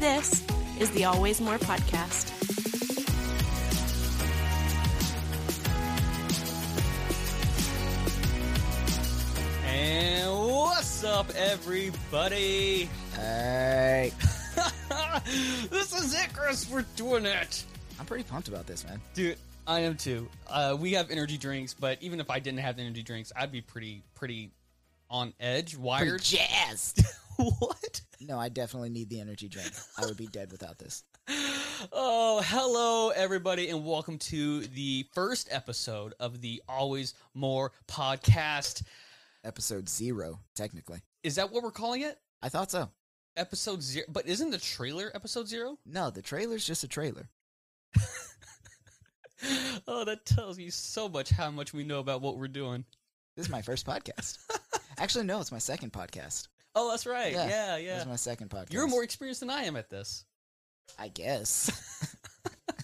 This is the Always More Podcast. And what's up, everybody? Hey, this is it, Chris. We're doing it. I'm pretty pumped about this, man. Dude, I am too. Uh, we have energy drinks, but even if I didn't have energy drinks, I'd be pretty, pretty on edge, Pretty wired. jazzed. what? no, I definitely need the energy drink. I would be dead without this. Oh, hello, everybody, and welcome to the first episode of the Always More podcast. Episode zero, technically. Is that what we're calling it? I thought so. Episode zero? But isn't the trailer episode zero? No, the trailer's just a trailer. oh, that tells you so much how much we know about what we're doing. This is my first podcast. Actually, no, it's my second podcast. Oh, that's right. Yeah, Yeah, yeah. This is my second podcast. You're more experienced than I am at this. I guess.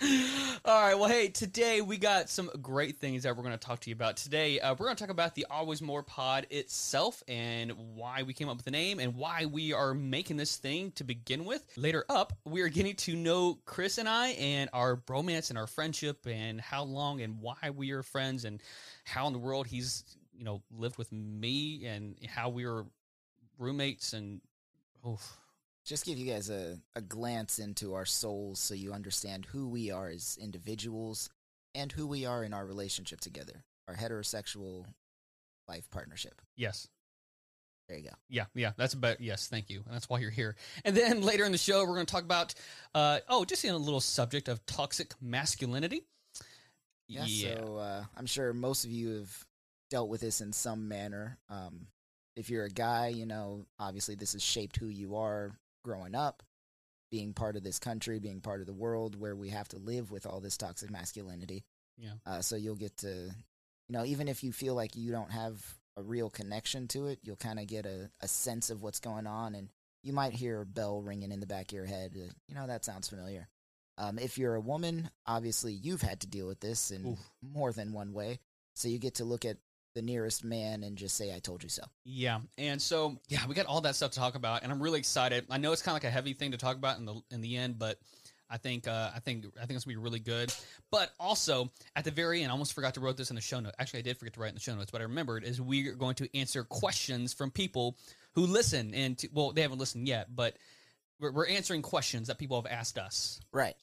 All right. Well, hey, today we got some great things that we're going to talk to you about. Today, uh, we're going to talk about the Always More pod itself and why we came up with the name and why we are making this thing to begin with. Later up, we are getting to know Chris and I and our bromance and our friendship and how long and why we are friends and how in the world he's, you know, lived with me and how we were roommates and, oh, just give you guys a, a glance into our souls so you understand who we are as individuals and who we are in our relationship together, our heterosexual life partnership. yes. There you go. Yeah, yeah, that's about yes, thank you. And that's why you're here. And then later in the show, we're going to talk about uh, oh, just in a little subject of toxic masculinity. Yeah, so uh, I'm sure most of you have dealt with this in some manner. Um, if you're a guy, you know, obviously this has shaped who you are growing up, being part of this country, being part of the world where we have to live with all this toxic masculinity. Yeah. Uh, so you'll get to, you know, even if you feel like you don't have a real connection to it, you'll kind of get a, a sense of what's going on, and you might hear a bell ringing in the back of your head. Uh, you know, that sounds familiar. Um, if you're a woman, obviously you've had to deal with this in Oof. more than one way. So you get to look at the nearest man and just say, I told you so. Yeah, and so yeah, we got all that stuff to talk about, and I'm really excited. I know it's kind of like a heavy thing to talk about in the in the end, but I think uh, I think I think it's gonna be really good. But also at the very end, I almost forgot to write this in the show notes. Actually, I did forget to write in the show notes, but I remembered is we are going to answer questions from people who listen, and to, well, they haven't listened yet, but we're, we're answering questions that people have asked us. Right.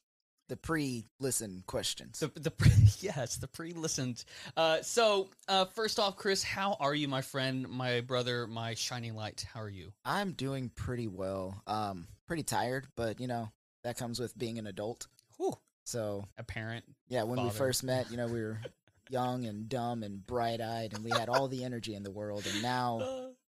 The pre listen questions. The the pre, yes, the pre-listened. Uh, so uh, first off, Chris, how are you, my friend, my brother, my shining light? How are you? I'm doing pretty well. Um, pretty tired, but you know, that comes with being an adult. Whew, So a parent. yeah, when we first met, you know, we were young and dumb and bright eyed and we had all the energy in the world and now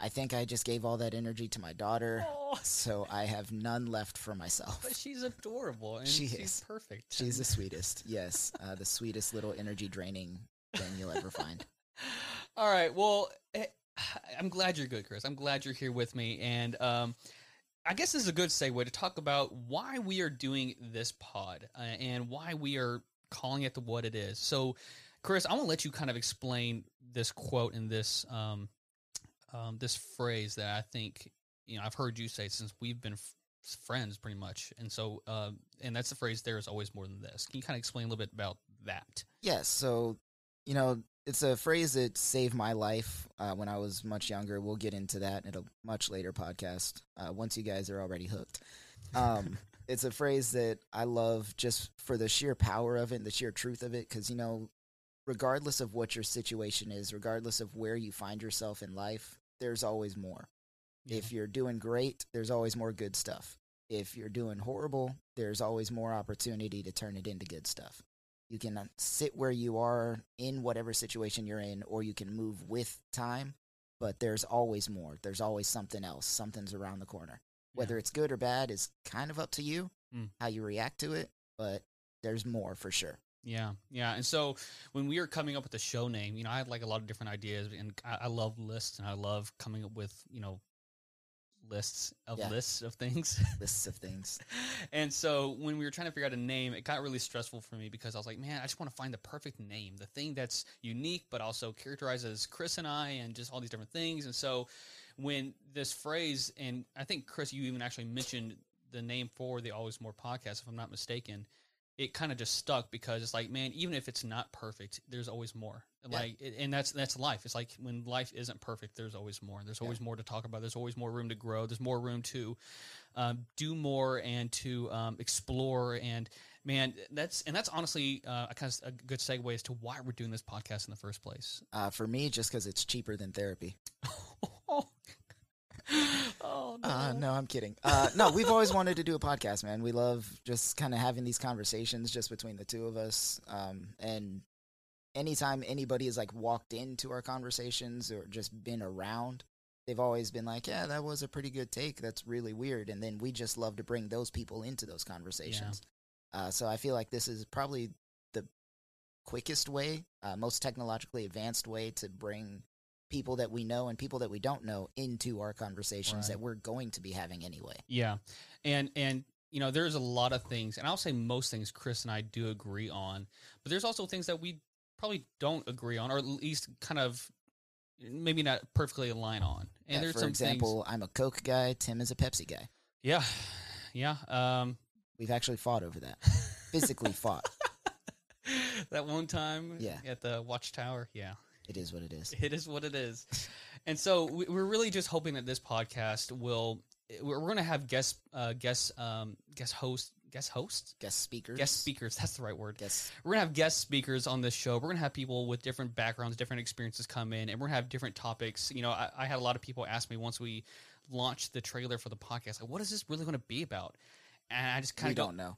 I think I just gave all that energy to my daughter. oh, So I have none left for myself. but she's adorable and She she's is. perfect. She's the sweetest. Yes, uh, the sweetest little energy draining thing you'll ever find. All right. Well, eh, I'm glad you're good, Chris. I'm glad you're here with me, and um, I guess this is a good segue to talk about why we are doing this pod uh, and why we are calling it the what it is. So, Chris, I want to let you kind of explain this quote and this um, um, this phrase that I think you know I've heard you say since we've been f- friends, pretty much. And so, uh, and that's the phrase. There is always more than this. Can you kind of explain a little bit about that? Yes, so you know, it's a phrase that saved my life uh, when I was much younger. We'll get into that in a much later podcast uh, once you guys are already hooked. Um, it's a phrase that I love just for the sheer power of it and the sheer truth of it. Because you know, regardless of what your situation is, regardless of where you find yourself in life, there's always more. If you're doing great, there's always more good stuff. If you're doing horrible, there's always more opportunity to turn it into good stuff. You can uh, sit where you are in whatever situation you're in, or you can move with time, but there's always more. There's always something else. Something's around the corner. Whether it's good or bad is kind of up to you, Mm. how you react to it, but there's more for sure. Yeah, yeah. And so when we were coming up with the show name, you know, I had like a lot of different ideas, and I, I love lists, and I love coming up with you know lists of Yeah. lists of things. Lists of things. and so when we were trying to figure out a name, it got really stressful for me because I was like, man, I just want to find the perfect name, the thing that's unique but also characterizes Chris and I, and just all these different things. And so when this phrase, and I think Chris, you even actually mentioned the name for the Always More podcast, if I'm not mistaken, it kind of just stuck because it's like, man, even if it's not perfect, there's always more. Yeah. Like, and that's that's life. It's like when life isn't perfect, there's always more. There's always more to talk about. There's always more room to grow. There's more room to um, do more and to um, explore. And man, that's and that's honestly uh, a kind of a good segue as to why we're doing this podcast in the first place. Uh, for me, just because it's cheaper than therapy. oh no. Uh, no, I'm kidding. Uh, no, we've always wanted to do a podcast, man. We love just kind of having these conversations just between the two of us. Um, and anytime anybody has like walked into our conversations or just been around, they've always been like, "Yeah, that was a pretty good take. That's really weird." And then we just love to bring those people into those conversations. Uh, so I feel like this is probably the quickest way, uh, most technologically advanced way to bring people that we know and people that we don't know into our conversations Right. that we're going to be having anyway. Yeah, and and you know, there's a lot of things, and I'll say most things Chris and I do agree on, but there's also things that we probably don't agree on, or at least kind of maybe not perfectly align on. And Yeah, there's for some example, I'm a Coke guy. Tim is a Pepsi guy. yeah, yeah. Um, We've actually fought over that. Physically fought. that one time, Yeah. at the Watchtower, yeah. It is what it is. It is what it is. and so we- we're really just hoping that this podcast will. We're going to have guest, uh, guest, um, guest host, guest host, Guest speakers. guest speakers. That's the right word. Guest. We're gonna have guest speakers on this show. We're gonna have people with different backgrounds, different experiences come in, and we're gonna have different topics. You know, I, I had a lot of people ask me once we launched the trailer for the podcast, like, what is this really going to be about? And I just kind of don't know.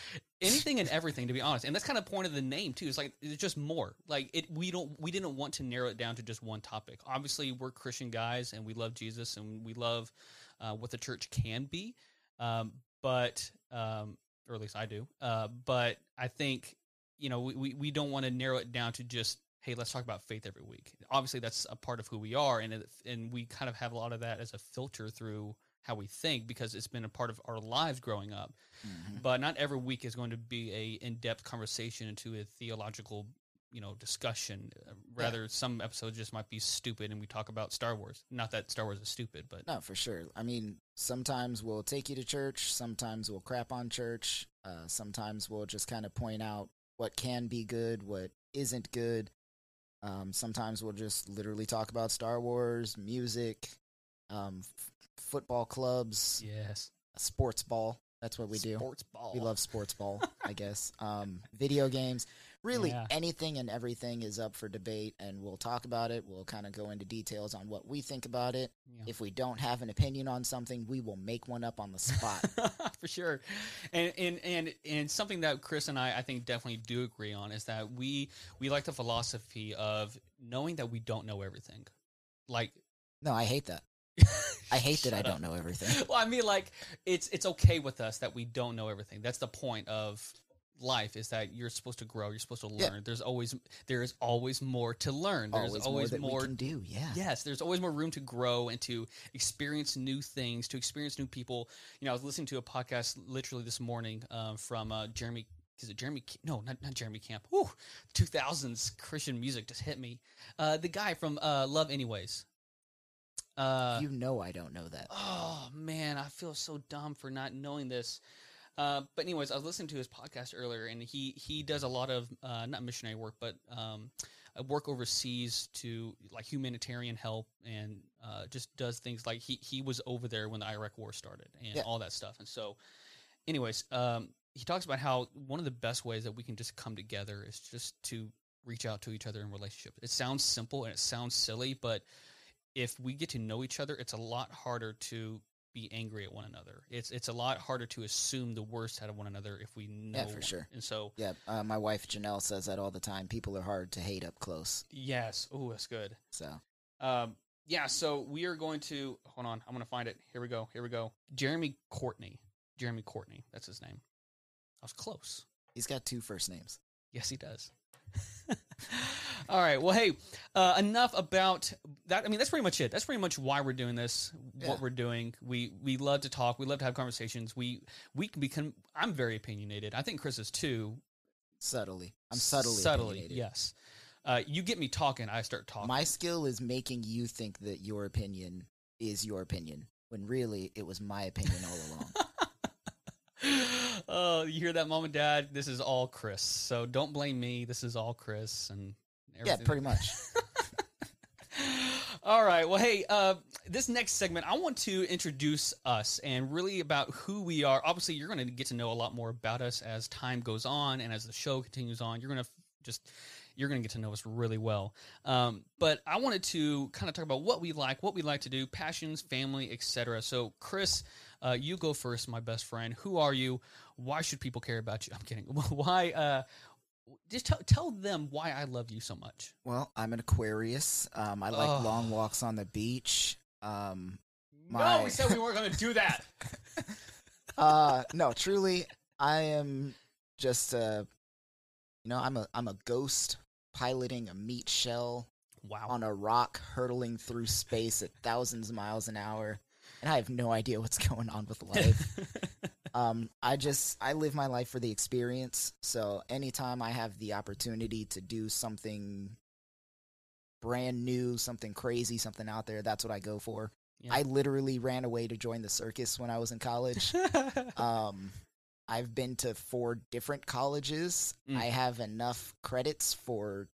anything and everything, to be honest. And that's kind of the point of the name too. It's like it's just more. Like it, we don't, we didn't want to narrow it down to just one topic. Obviously, we're Christian guys, and we love Jesus, and we love uh, what the church can be. Um, but, um, or at least I do. Uh, but I think you know we, we, we don't want to narrow it down to just hey let's talk about faith every week obviously that's a part of who we are and and we kind of have a lot of that as a filter through how we think because it's been a part of our lives growing up Mhm. but not every week is going to be a in-depth conversation into a theological you know discussion Uh, rather some episodes just might be stupid and we talk about star wars not that star wars is stupid but No, for sure. I mean, sometimes we'll take you to church. Sometimes we'll crap on church. Uh, sometimes we'll just kind of point out what can be good, what isn't good. Um, sometimes we'll just literally talk about Star Wars, music, um, f- football clubs, yes sports ball. That's what we do. sports ball We love sports ball, I guess. Um, video games. Really, Yeah. anything and everything is up for debate, and we'll talk about it. We'll kind of go into details on what we think about it. Yeah. If we don't have an opinion on something, we will make one up on the spot. for sure and, and and and something that chris and i i think definitely do agree on is that we we like the philosophy of knowing that we don't know everything like no, I hate that. I hate that I don't know everything. well i mean like it's it's okay with us that we don't know everything that's the point of life is that you're supposed to grow you're supposed to learn Yeah. there's always there is always more to learn there's always, always, more more we can do. Yeah. Yes, there's always more room to grow and to experience new things, to experience new people. You know, I was listening to a podcast literally this morning um, from uh, Jeremy. Is it Jeremy? No, not, not Jeremy Camp. Whew, 2000s Christian music just hit me. Uh, the guy from uh, Love Anyways. Uh, you know I don't know that. Oh man, I feel so dumb for not knowing this. Uh, but anyways, I was listening to his podcast earlier, and he he does a lot of uh, not missionary work, but um, uh, work overseas to like humanitarian help, and uh, just does things like he he was over there when the Iraq War started and Yeah. all that stuff. And so, anyways, um, he talks about how one of the best ways that we can just come together is just to reach out to each other in relationship. It sounds simple and it sounds silly, but if we get to know each other, it's a lot harder to be angry at one another. It's it's a lot harder to assume the worst out of one another if we know. Yeah, for one. sure. And so, Yeah, uh, my wife Janelle says that all the time. People are hard to hate up close. yes, oh, that's good. So Um, yeah, so we are going to hold on. I'm going to find it. Here we go. Here we go. Jeremy Courtney. Jeremy Courtney. That's his name. I was close. he's got two first names. Yes, he does. All right. Well, hey, uh, enough about that. I mean, that's pretty much it. That's pretty much why we're doing this. Yeah. What we're doing. We we love to talk. We love to have conversations. We we can become. I'm very opinionated. I think Chris is too. Subtly, I'm subtly subtly. opinionated. Yes. Uh, you get me talking. I start talking. My skill is making you think that your opinion is your opinion, when really it was my opinion all along. Oh, you hear that, mom and dad? This is all Chris. So don't blame me. This is all Chris and Yeah, pretty much. All right. Well, hey, uh, this next segment, I want to introduce us and really about who we are. Obviously, you're going to get to know a lot more about us as time goes on and as the show continues on. You're going to just you're going to get to know us really well. Um, but I wanted to kind of talk about what we like, what we like to do, passions, family, etc. So, Chris, uh, you go first, my best friend. Who are you? Why should people care about you? I'm kidding. Why? Uh, just tell, tell them why I love you so much. Well, I'm an Aquarius. Um, I like Ugh. long walks on the beach. Um, No, we said we weren't going to do that. uh, no, truly, I am just a, you know, I'm a I'm a ghost piloting a meat shell Wow. on a rock, hurtling through space at thousands of miles an hour, and I have no idea what's going on with life. Um, I just I live my life for the experience. So anytime I have the opportunity to do something brand new, something crazy, something out there, that's what I go for. Yeah. I literally ran away to join the circus when I was in college. um, I've been to four different colleges. Mm. I have enough credits for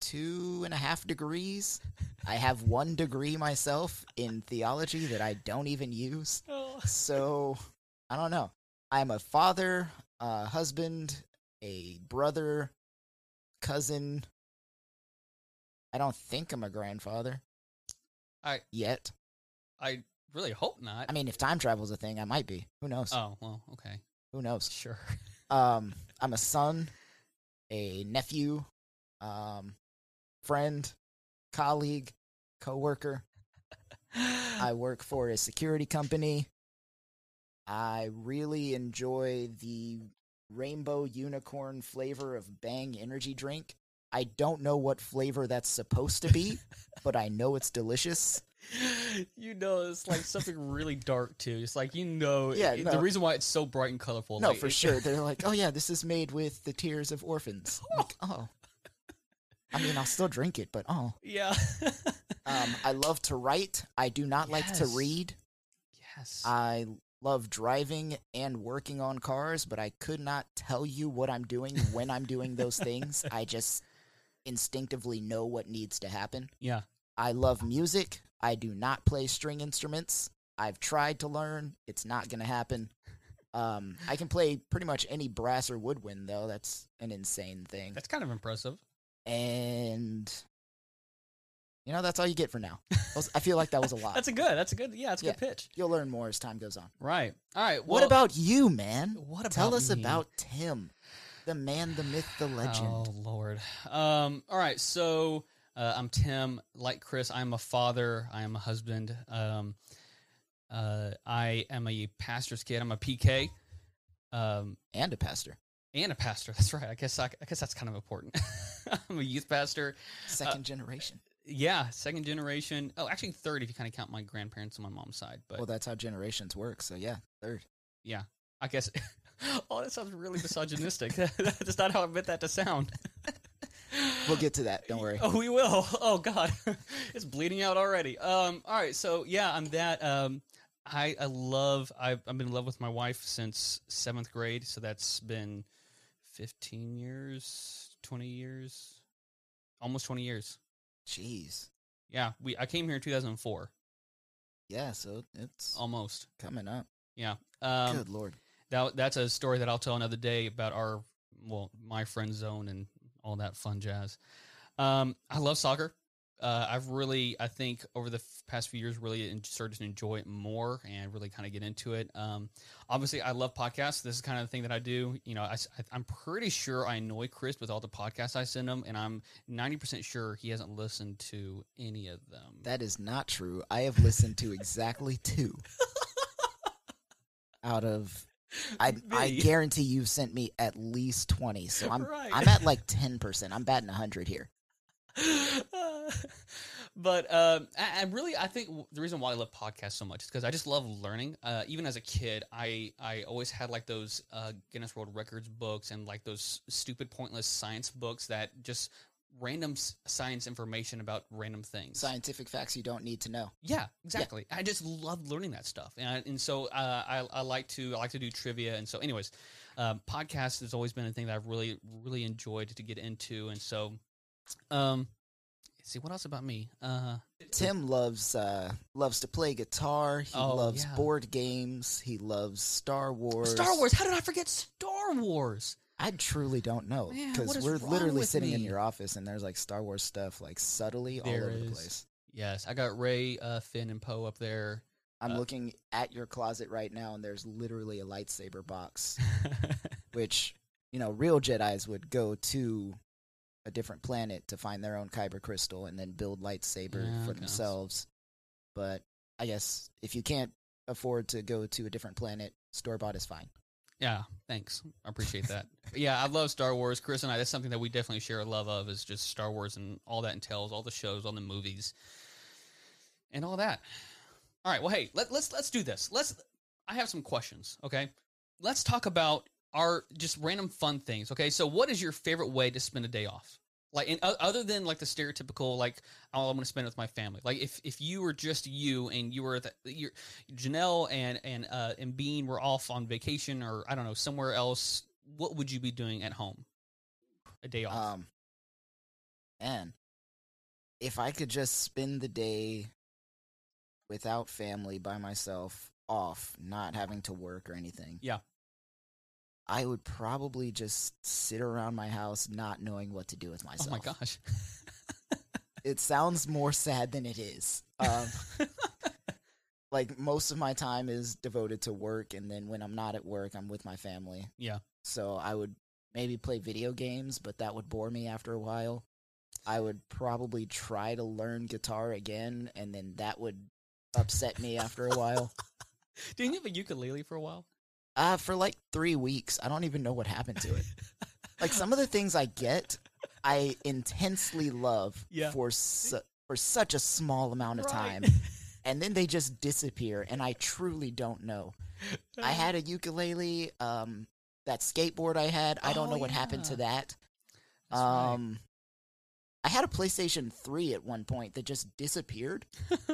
two and a half degrees. I have one degree myself in theology that I don't even use. Oh. So I don't know. I'm a father, a husband, a brother, cousin. I don't think I'm a grandfather. I- yet. I really hope not. I mean, if time travel's a thing, I might be. Who knows? oh well, okay, Who knows? sure. Um, I'm a son, a nephew, um, friend, colleague, coworker. I work for a security company. I really enjoy the rainbow unicorn flavor of Bang energy drink. I don't know what flavor that's supposed to be, but I know it's delicious. you know, it's like something really dark too. It's like you know, Yeah, it- no. the reason why it's so bright and colorful. No, like, for sure. They're like, oh yeah, this is made with the tears of orphans. I'm like, oh. I mean, I'll still drink it, but oh. Yeah. Um, I love to write. I do not like to read. yes. I love driving and working on cars, but I could not tell you what I'm doing when I'm doing those things. I just instinctively know what needs to happen. yeah. I love music. I do not play string instruments. I've tried to learn. It's not going to happen. Um, I can play pretty much any brass or woodwind, though. That's an insane thing. That's kind of impressive. And, you know, that's all you get for now. I feel like that was a lot. That's a good. That's a good. Yeah, it's a Yeah. good pitch. You'll learn more as time goes on. Right. All right. what about you, man? What about Tell us me? about Tim, the man, the myth, the legend. Oh Lord. Um. All right. So uh, I'm Tim. Like Chris, I'm a father. I am a husband. Um. Uh. I am a pastor's kid. I'm a PK. Um. And a pastor. And a pastor. That's right. I guess. I, I guess that's kind of important. I'm a youth pastor. Second generation. Yeah. Second generation. Oh, actually third if you kind of count my grandparents on my mom's side. But Well, that's how generations work. So, yeah, third. yeah, I guess. oh, that sounds really misogynistic. that's not how I meant that to sound. We'll get to that. Don't worry. Oh, we will. Oh God, it's bleeding out already. Um. All right. So yeah, I'm that. Um. I I love. I've I've been in love with my wife since seventh grade. So that's been fifteen years, twenty years, almost twenty years. Jeez. Yeah. We I came here in 2004. Yeah, so it's Almost. coming up. Yeah. Um. Good lord. That that's a story that I'll tell another day about our well, my friend zone and all that fun jazz. Um, I love soccer. Uh, I've really, I think, over the f- past few years, really started to enjoy it more and really kind of get into it. Um, obviously, I love podcasts. This is kind of the thing that I do. You know, I, am pretty sure I annoy Chris with all the podcasts I send him, and I'm 90% sure he hasn't listened to any of them. That is not true. I have listened to exactly two out of. I I guarantee you've sent me at least twenty. So I'm Right. I'm at like ten percent. I'm batting hundred here. but um, I, I really, I think the reason why I love podcasts so much is because I just love learning. Uh, even as a kid, I I always had like those uh, Guinness World Records books and like those stupid, pointless science books that just random science information about random things. Scientific facts you don't need to know. Yeah, exactly. I just love learning that stuff, and, I, and so uh, I, I like to I like to do trivia, and so anyways, um, podcast has always been a thing that I've really really enjoyed to get into, and so, um, see what else about me. Uh, Tim loves uh, loves to play guitar. He Oh, loves yeah. board games. He loves Star Wars. Star Wars. How did I forget Star Wars? I truly don't know because we're literally sitting in your office and there's like Star Wars stuff like subtly all There over the place. Yes, I got Rey, uh, Finn, and Poe up there. I'm Uh, looking at your closet right now and there's literally a lightsaber box, which you know real Jedi's would go to a different planet to find their own kyber crystal and then build lightsaber Yeah, for themselves. But I guess if you can't afford to go to a different planet, store bought is fine. Yeah, thanks. I appreciate that. yeah, I love Star Wars. Chris and I, that's something that we definitely share a love of is just Star Wars and all that entails, all the shows, all the movies, and all that. All right, well, hey, let, let's let's do this. Let's. I have some questions. Okay, let's talk about our just random fun things. Okay, so what is your favorite way to spend a day off? Like, in, other than like the stereotypical, like, oh, I'm going to spend it with my family. Like, if if you were just you and you were the, you're, Janelle and and uh, and Bean were off on vacation or I don't know somewhere else, what would you be doing at home? A day off. Um, and if I could just spend the day without family by myself, off, not having to work or anything. Yeah. I would probably just sit around my house not knowing what to do with myself. oh my gosh. It sounds more sad than it is. Um, like most of my time is devoted to work and then when I'm not at work, I'm with my family. yeah. So I would maybe play video games, but that would bore me after a while. I would probably try to learn guitar again, and then that would upset me after a while. Didn't you have a ukulele for a while? Uh, for like three weeks, I don't even know what happened to it. like some of the things I get, I intensely love Yeah. for su- for such a small amount of time, and then they just disappear, and I truly don't know. I had a ukulele. Um, that skateboard I had, I don't Oh, know what happened to that. That's right. um, I had a PlayStation 3 at one point that just disappeared,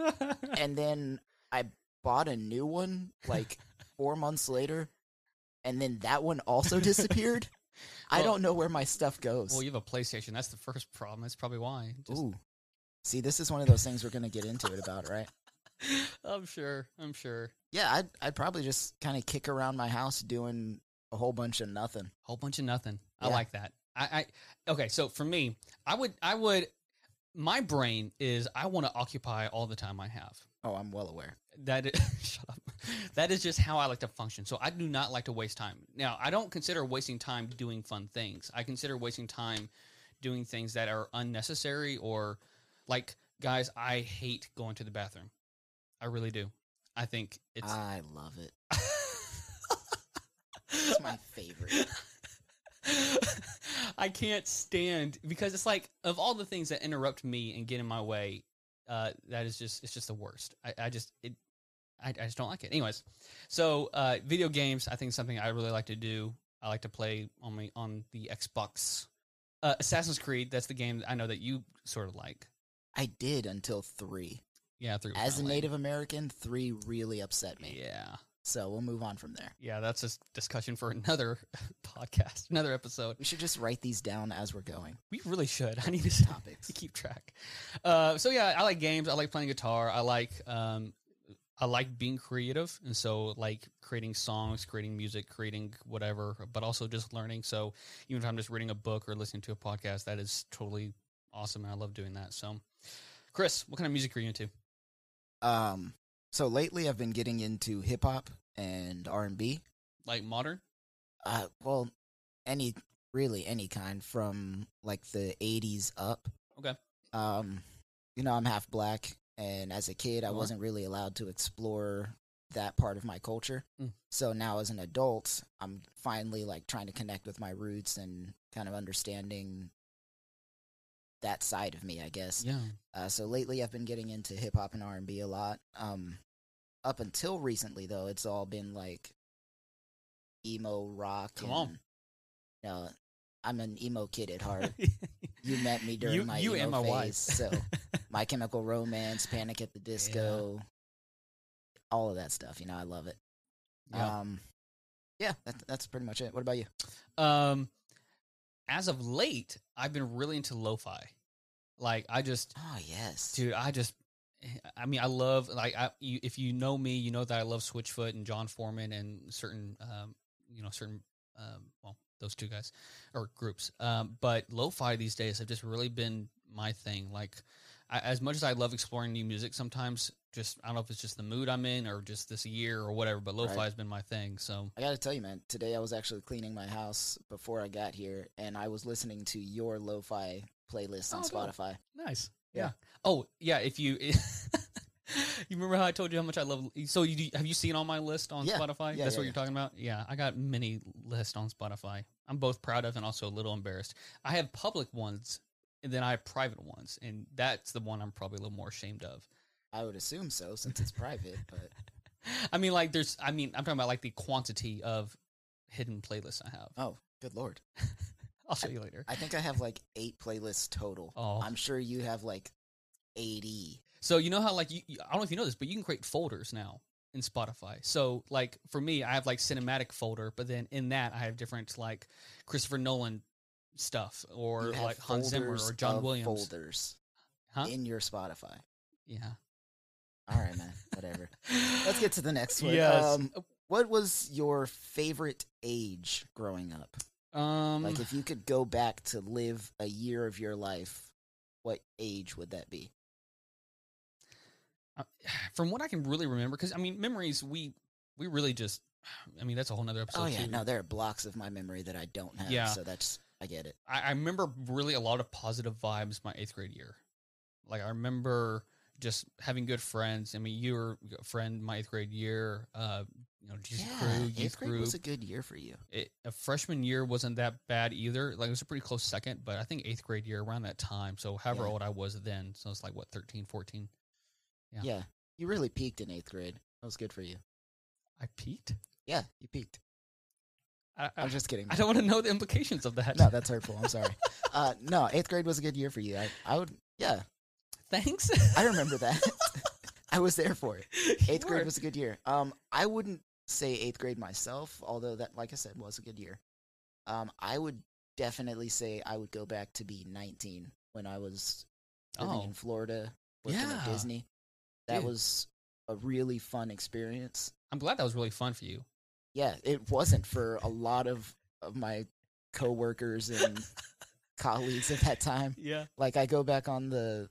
and then I bought a new one like four months later, and then that one also disappeared. I don't know where my stuff goes. well, you have a PlayStation. That's the first problem. That's probably why. Just- Ooh, see, this is one of those things we're gonna get into it about, right? I'm sure. I'm sure. Yeah, I'd I'd probably just kind of kick around my house doing a whole bunch of nothing. whole bunch of nothing. I like that. I, I okay. So for me, I would I would my brain is I want to occupy all the time I have. Oh, I'm well aware. That is, shut up. That is just how I like to function. So I do not like to waste time. Now I don't consider wasting time doing fun things. I consider wasting time doing things that are unnecessary or like guys. I hate going to the bathroom. I really do. I think it's. I love it. It's my favorite. I can't stand because it's like of all the things that interrupt me and get in my way, uh, that is just it's just the worst. I, I just it I, I just don't like it. Anyways, so uh, video games I think is something I really like to do. I like to play on my on the Xbox. Uh, Assassin's Creed, that's the game that I know that you sort of like. I did until three. Yeah, three As a lame. Native American, three really upset me. Yeah, So we'll move on from there. yeah, that's a discussion for another podcast, another episode. We should just write these down as we're going. We really should. I need to Topics. to keep track. Uh, so yeah, I like games. I like playing guitar. I like um, I like being creative, and so like creating songs, creating music, creating whatever, but also just learning. So even if I'm just reading a book or listening to a podcast, that is totally awesome, and I love doing that. So, Chris, what kind of music are you into? Um, so lately I've been getting into hip hop and R and B. Like modern? Uh, well, any really any kind from like the '80s up. Okay. Um, you know I'm half black, and as a kid I are. wasn't really allowed to explore that part of my culture. Mm. So now as an adult, I'm finally like trying to connect with my roots and kind of understanding that side of me, I guess. Yeah. Uh, so lately, I've been getting into hip hop and R and B a lot. Um, up until recently, though, it's all been like emo rock. Come and, on. You know, I'm an emo kid at heart. you met me during You- my you emo phase. so My Chemical Romance, Panic at the Disco, all of that stuff. You know, I love it. Yeah. Um, yeah, that, that's pretty much it. What about you? Um, as of late, I've been really into lo-fi. Like I just, Oh yes, dude, I just, I mean, I love like I, you, if you know me, you know that I love Switchfoot and Jon Foreman and certain, um, you know, certain, um, well, those two guys or groups. Um, but lo-fi these days have just really been my thing. Like, I, as much as I love exploring new music, sometimes just I don't know if it's just the mood I'm in or just this year or whatever. But lo-fi Right. has been my thing. So I gotta tell you, man. Today I was actually cleaning my house before I got here, and I was listening to your lo-fi playlist on Oh, dope. Spotify. Nice. Yeah. Yeah. Oh, yeah. If you, you remember how I told you how much I love. So you have you seen all my list on Yeah. Spotify? Yeah, That's what you're talking about. Yeah, I got many lists on Spotify. I'm both proud of and also a little embarrassed. I have public ones and then I have private ones, and that's the one I'm probably a little more ashamed of. I would assume so, since it's private. But I mean, like there's. I mean, I'm talking about like the quantity of hidden playlists I have. oh, good lord, I'll show you later. I think I have like eight playlists total. Oh. I'm sure you have like eighty. So you know how like you, you- I don't know if you know this, but you can create folders now in Spotify. So like for me, I have like cinematic folder, but then in that I have different like Christopher Nolan stuff or like Hans Zimmer or John Williams. folders Huh? in your Spotify. Yeah. All right, man. Whatever. Let's get to the next one. Yes. Um, what was your favorite age growing up? Um. Like, if you could go back to live a year of your life, what age would that be? uh, from what I can really remember, because I mean, memories we we really just. I mean, that's a whole nother episode. oh yeah, too. no, there are blocks of my memory that I don't have. Yeah. so that's I get it. I, I remember really a lot of positive vibes my eighth grade year. Like I remember just having good friends. I mean, you were a friend my eighth grade year. Uh, you know, Jesus yeah, crew, eighth grade group. was a good year for you. it, a freshman year wasn't that bad either. Like it was a pretty close second, but I think eighth grade year around that time. So however Yeah. old I was then, so it's like what 13, 14. Yeah. Yeah. you really peaked in eighth grade. That was good for you. I peaked. Yeah, you peaked. I, I, I'm just kidding. I don't want to know the implications of that. No, that's hurtful. I'm sorry. uh, no, eighth grade was a good year for you. I, I would. Yeah, Thanks. I remember that. I was there for it. Eighth grade was a good year. Um, I wouldn't say eighth grade myself, although that, like I said, was a good year. Um, I would definitely say I would go back to be 19 when I was living Oh. in Florida, working at Disney. That Dude. was a really fun experience. I'm glad that was really fun for you. Yeah, it wasn't for a lot of, of my coworkers and colleagues at that time. Yeah. Like I go back on the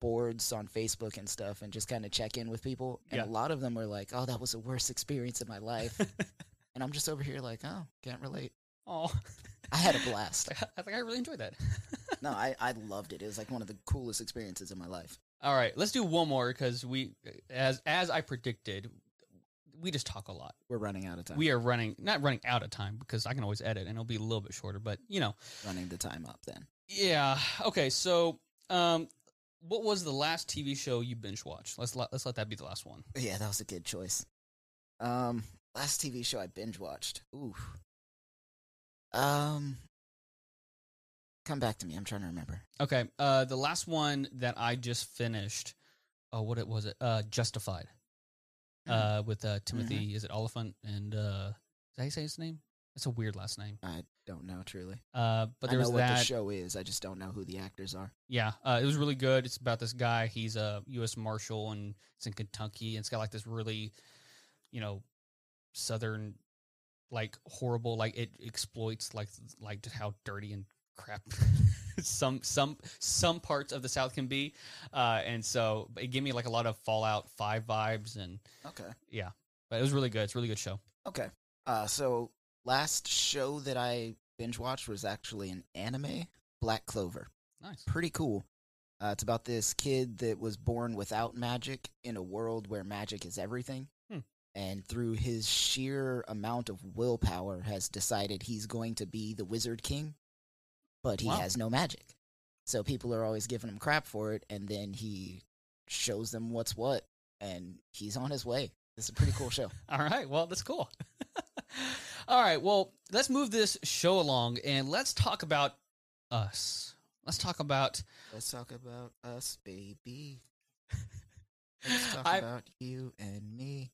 boards on Facebook and stuff and just kind of check in with people and Yeah. a lot of them were like, "Oh, that was the worst experience of my life." and I'm just over here like, "Oh, can't relate." Oh, I had a blast. I think I really enjoyed that. No, I I loved it. It was like one of the coolest experiences of my life. All right, let's do one more because we, as as I predicted, we just talk a lot. We're running out of time. We are running, not running out of time because I can always edit and it'll be a little bit shorter. But you know, running the time up then. yeah. Okay, so um, what was the last TV show you binge watched? Let's let, let's let that be the last one. Yeah, that was a good choice. Um, last TV show I binge watched. Ooh. Um, come back to me. I'm trying to remember. Okay, uh, the last one that I just finished. Oh, what it was it? Uh, Justified. Hmm. Uh, with uh, Timothy, is it Olyphant and uh, how you say his name? It's a weird last name. I don't know truly. Uh, but I there know was what that. the show is. I just don't know who the actors are. Yeah, uh, it was really good. It's about this guy. He's a U.S. Marshal and it's in Kentucky. And it's got like this really, you know, southern, like horrible, like it exploits like like just how dirty and crap some some some parts of the South can be. Uh, and so it gave me like a lot of Fallout Five vibes. And Okay. yeah, but it was really good. It's a really good show. Okay. Uh, so last show that I binge watched was actually an anime, Black Clover. Nice. Pretty cool. Uh, it's about this kid that was born without magic in a world where magic is everything. Hmm. And through his sheer amount of willpower, has decided he's going to be the Wizard King, but he Wow. has no magic. So people are always giving him crap for it, and then he shows them what's what, and he's on his way. It's a pretty cool show. All right. Well, that's cool. All right. Well, let's move this show along and let's talk about us. Let's talk about. Let's talk about us, baby. Let's talk I- about you and me.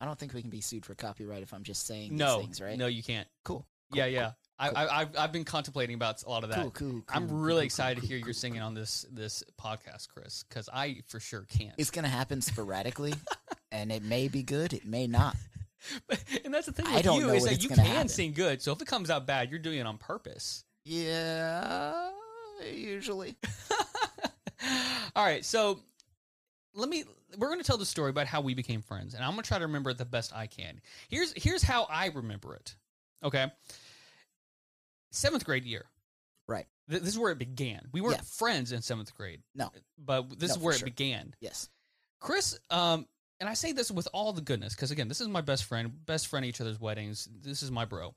I don't think we can be sued for copyright if I'm just saying No, these things, right? no, you can't. Cool. yeah, cool, yeah. I, cool. I, I've I've been contemplating about a lot of that. Cool, cool, cool. I'm really cool, excited to hear cool. singing on this this podcast, Chris, because I for sure can't. It's gonna happen sporadically, and it may be good. It may not. and that's the thing I with don't you is that you can happen. sing good. So if it comes out bad, you're doing it on purpose. Yeah, usually. All right, so let me. We're going to tell the story about how we became friends, and I'm going to try to remember it the best I can. Here's here's how I remember it. Okay, seventh grade year. Right. Th- This is where it began. We weren't Yeah. friends in seventh grade. No. but this No, is where sure. it began. Yes. Chris, um, and I say this with all the goodness because again, this is my best friend, best friend at each other's weddings. This is my bro.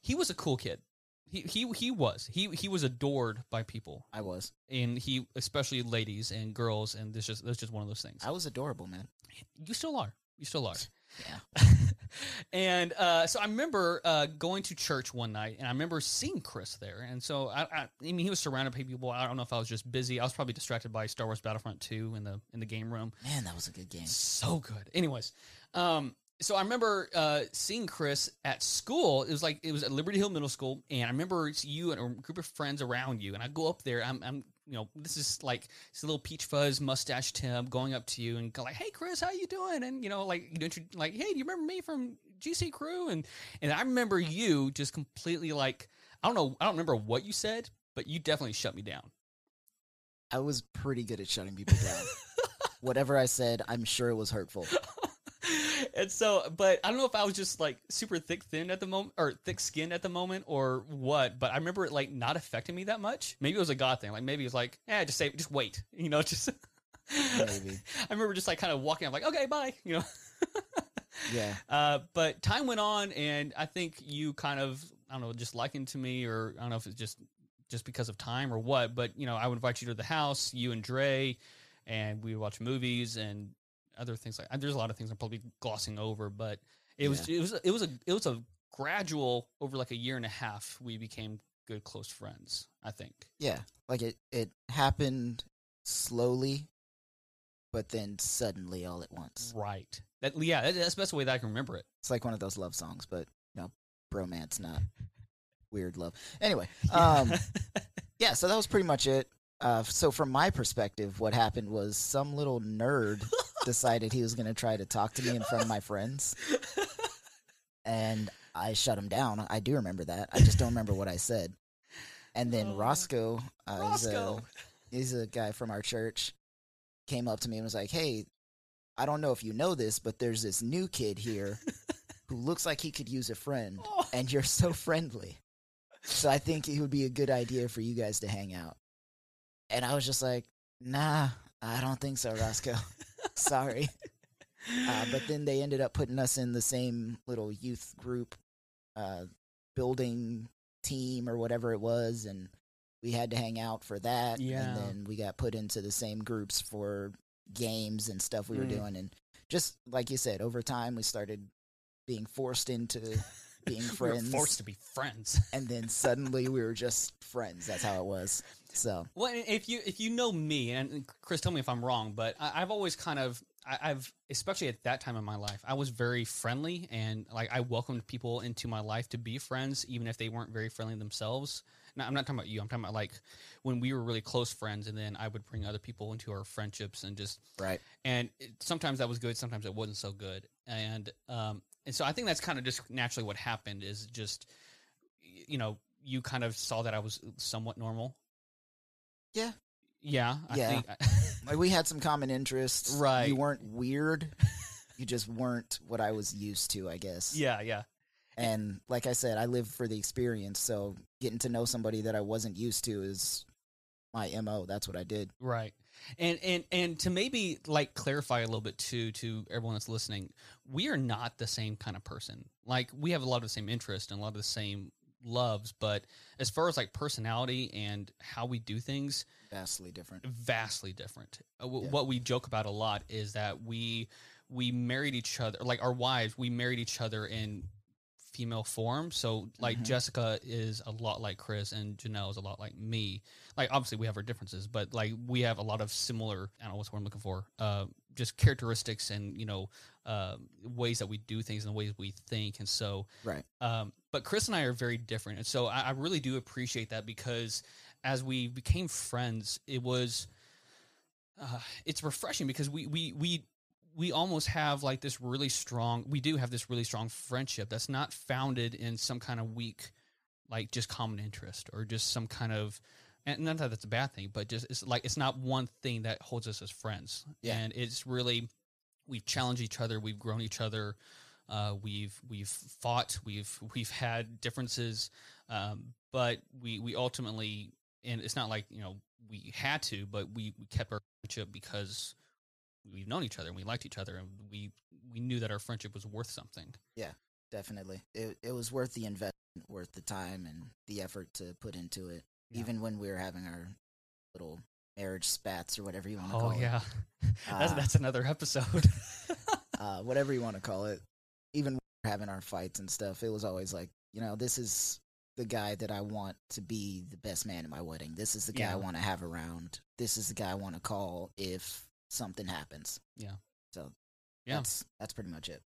He was a cool kid. He he he was. He he was adored by people, I was. and he especially ladies and girls, and this just that's just one of those things. I was adorable, man. You still are. You still are. Yeah. and uh, so I remember uh, going to church one night, and I remember seeing Chris there. And so I, I, I mean, he was surrounded by people. I don't know if I was just busy. I was probably distracted by Star Wars Battlefront Two in the in the game room. Man, that was a good game. So good. Anyways, um, so I remember uh, seeing Chris at school. It was like it was at Liberty Hill Middle School, and I remember it's you and a group of friends around you. And I go up there. I'm, I'm you know, this is like this little peach fuzz mustache Tim going up to you and go like, "Hey, Chris, how you doing?" And you know, like you know, like, "Hey, do you remember me from GC Crew?" And and I remember you just completely like I don't know, I don't remember what you said, but you definitely shut me down. I was pretty good at shutting people down. Whatever I said, I'm sure it was hurtful. and so, but I don't know if I was just like super thick thin at the moment or thick skinned at the moment or what, but I remember it like not affecting me that much. Maybe it was a God thing. Like maybe it was like, yeah, just say, just wait, you know, just Maybe. I remember just like kind of walking up like, okay, bye, you know. Yeah. Uh, but time went on, and I think you kind of, I don't know, just likened to me, or I don't know if it's just just because of time or what. But you know, I would invite you to the house, you and Dre, and we would watch movies and other things like. There's a lot of things I'm probably glossing over, but it was it was it was a it was a gradual over like a year and a half. We became good close friends. I think. Yeah. Like it, it happened slowly, but then suddenly all at once. Right. That yeah, that's the best way that I can remember it. It's like one of those love songs, but you know, bromance, not weird love. Anyway, um, yeah. So that was pretty much it. Uh, so from my perspective, what happened was some little nerd decided he was going to try to talk to me in front of my friends, and I shut him down. I do remember that. I just don't remember what I said. And then Oh. Roscoe, uh, is a- he's a guy from our church, came up to me and was like, "Hey, I don't know if you know this, but there's this new kid here who looks like he could use a friend, Oh. and you're so friendly. So I think it would be a good idea for you guys to hang out." And I was just like, "Nah, I don't think so, Roscoe. Sorry." Uh, but then they ended up putting us in the same little youth group, uh, building team or whatever it was, and we had to hang out for that. Yeah. And then we got put into the same groups for games and stuff we were Mm. doing. And just like you said, over time we started being forced into being friends. we forced to be friends. and then suddenly we were just friends. That's how it was. So Well, if you if you know me, and Chris, tell me if I'm wrong, but I, I've always kind of I, I've especially at that time in my life, I was very friendly and like I welcomed people into my life to be friends, even if they weren't very friendly themselves. Now, I'm not talking about you. I'm talking about like when we were really close friends, and then I would bring other people into our friendships and just right. and it, sometimes that was good sometimes it wasn't so good and um and so i think that's kind of just naturally what happened is just you know you kind of saw that i was somewhat normal Yeah. yeah i Yeah. think Like we had some common interests. Right. You weren't weird. you just weren't what I was used to, I guess. yeah yeah And like I said, I live for the experience. So getting to know somebody that I wasn't used to is my MO. That's what I did. right and and and to maybe like clarify a little bit too to everyone that's listening we are not the same kind of person like we have a lot of the same interest and a lot of the same loves but as far as like personality and how we do things Vastly different. vastly different. Uh, Yeah. What we joke about a lot is that we we married each other, like our wives, we married each other in female form. So like Mhm. Jessica is a lot like Chris and Janelle is a lot like me. Like obviously we have our differences, but like we have a lot of similar. I don't know what's what I'm looking for. Uh, just characteristics and you know uh, ways that we do things and the ways we think. And so Right. um, but Chris and I are very different, and so I, I really do appreciate that because as we became friends, it was uh, it's refreshing because we we we we almost have like this really strong. We do have this really strong friendship that's not founded in some kind of weak, like just common interest or just some kind of. And not that that's a bad thing, but just it's like it's not one thing that holds us as friends. Yeah. And it's really we've challenged each other, we've grown each other, uh, we've we've fought, we've we've had differences, um, but we we ultimately and it's not like you know we had to, but we, we kept our friendship because we've known each other and we liked each other and we we knew that our friendship was worth something. Yeah, definitely. It it was worth the investment, worth the time and the effort to put into it. Yeah. Even when we were having our little marriage spats or whatever you want to call it Oh yeah, that's Uh, that's another episode. Uh, whatever you want to call it. Even when we were having our fights and stuff, it was always like, you know, this is the guy that I want to be the best man at my wedding. This is the guy Yeah. I want to have around. This is the guy I want to call if something happens. Yeah. So Yeah. that's that's pretty much it.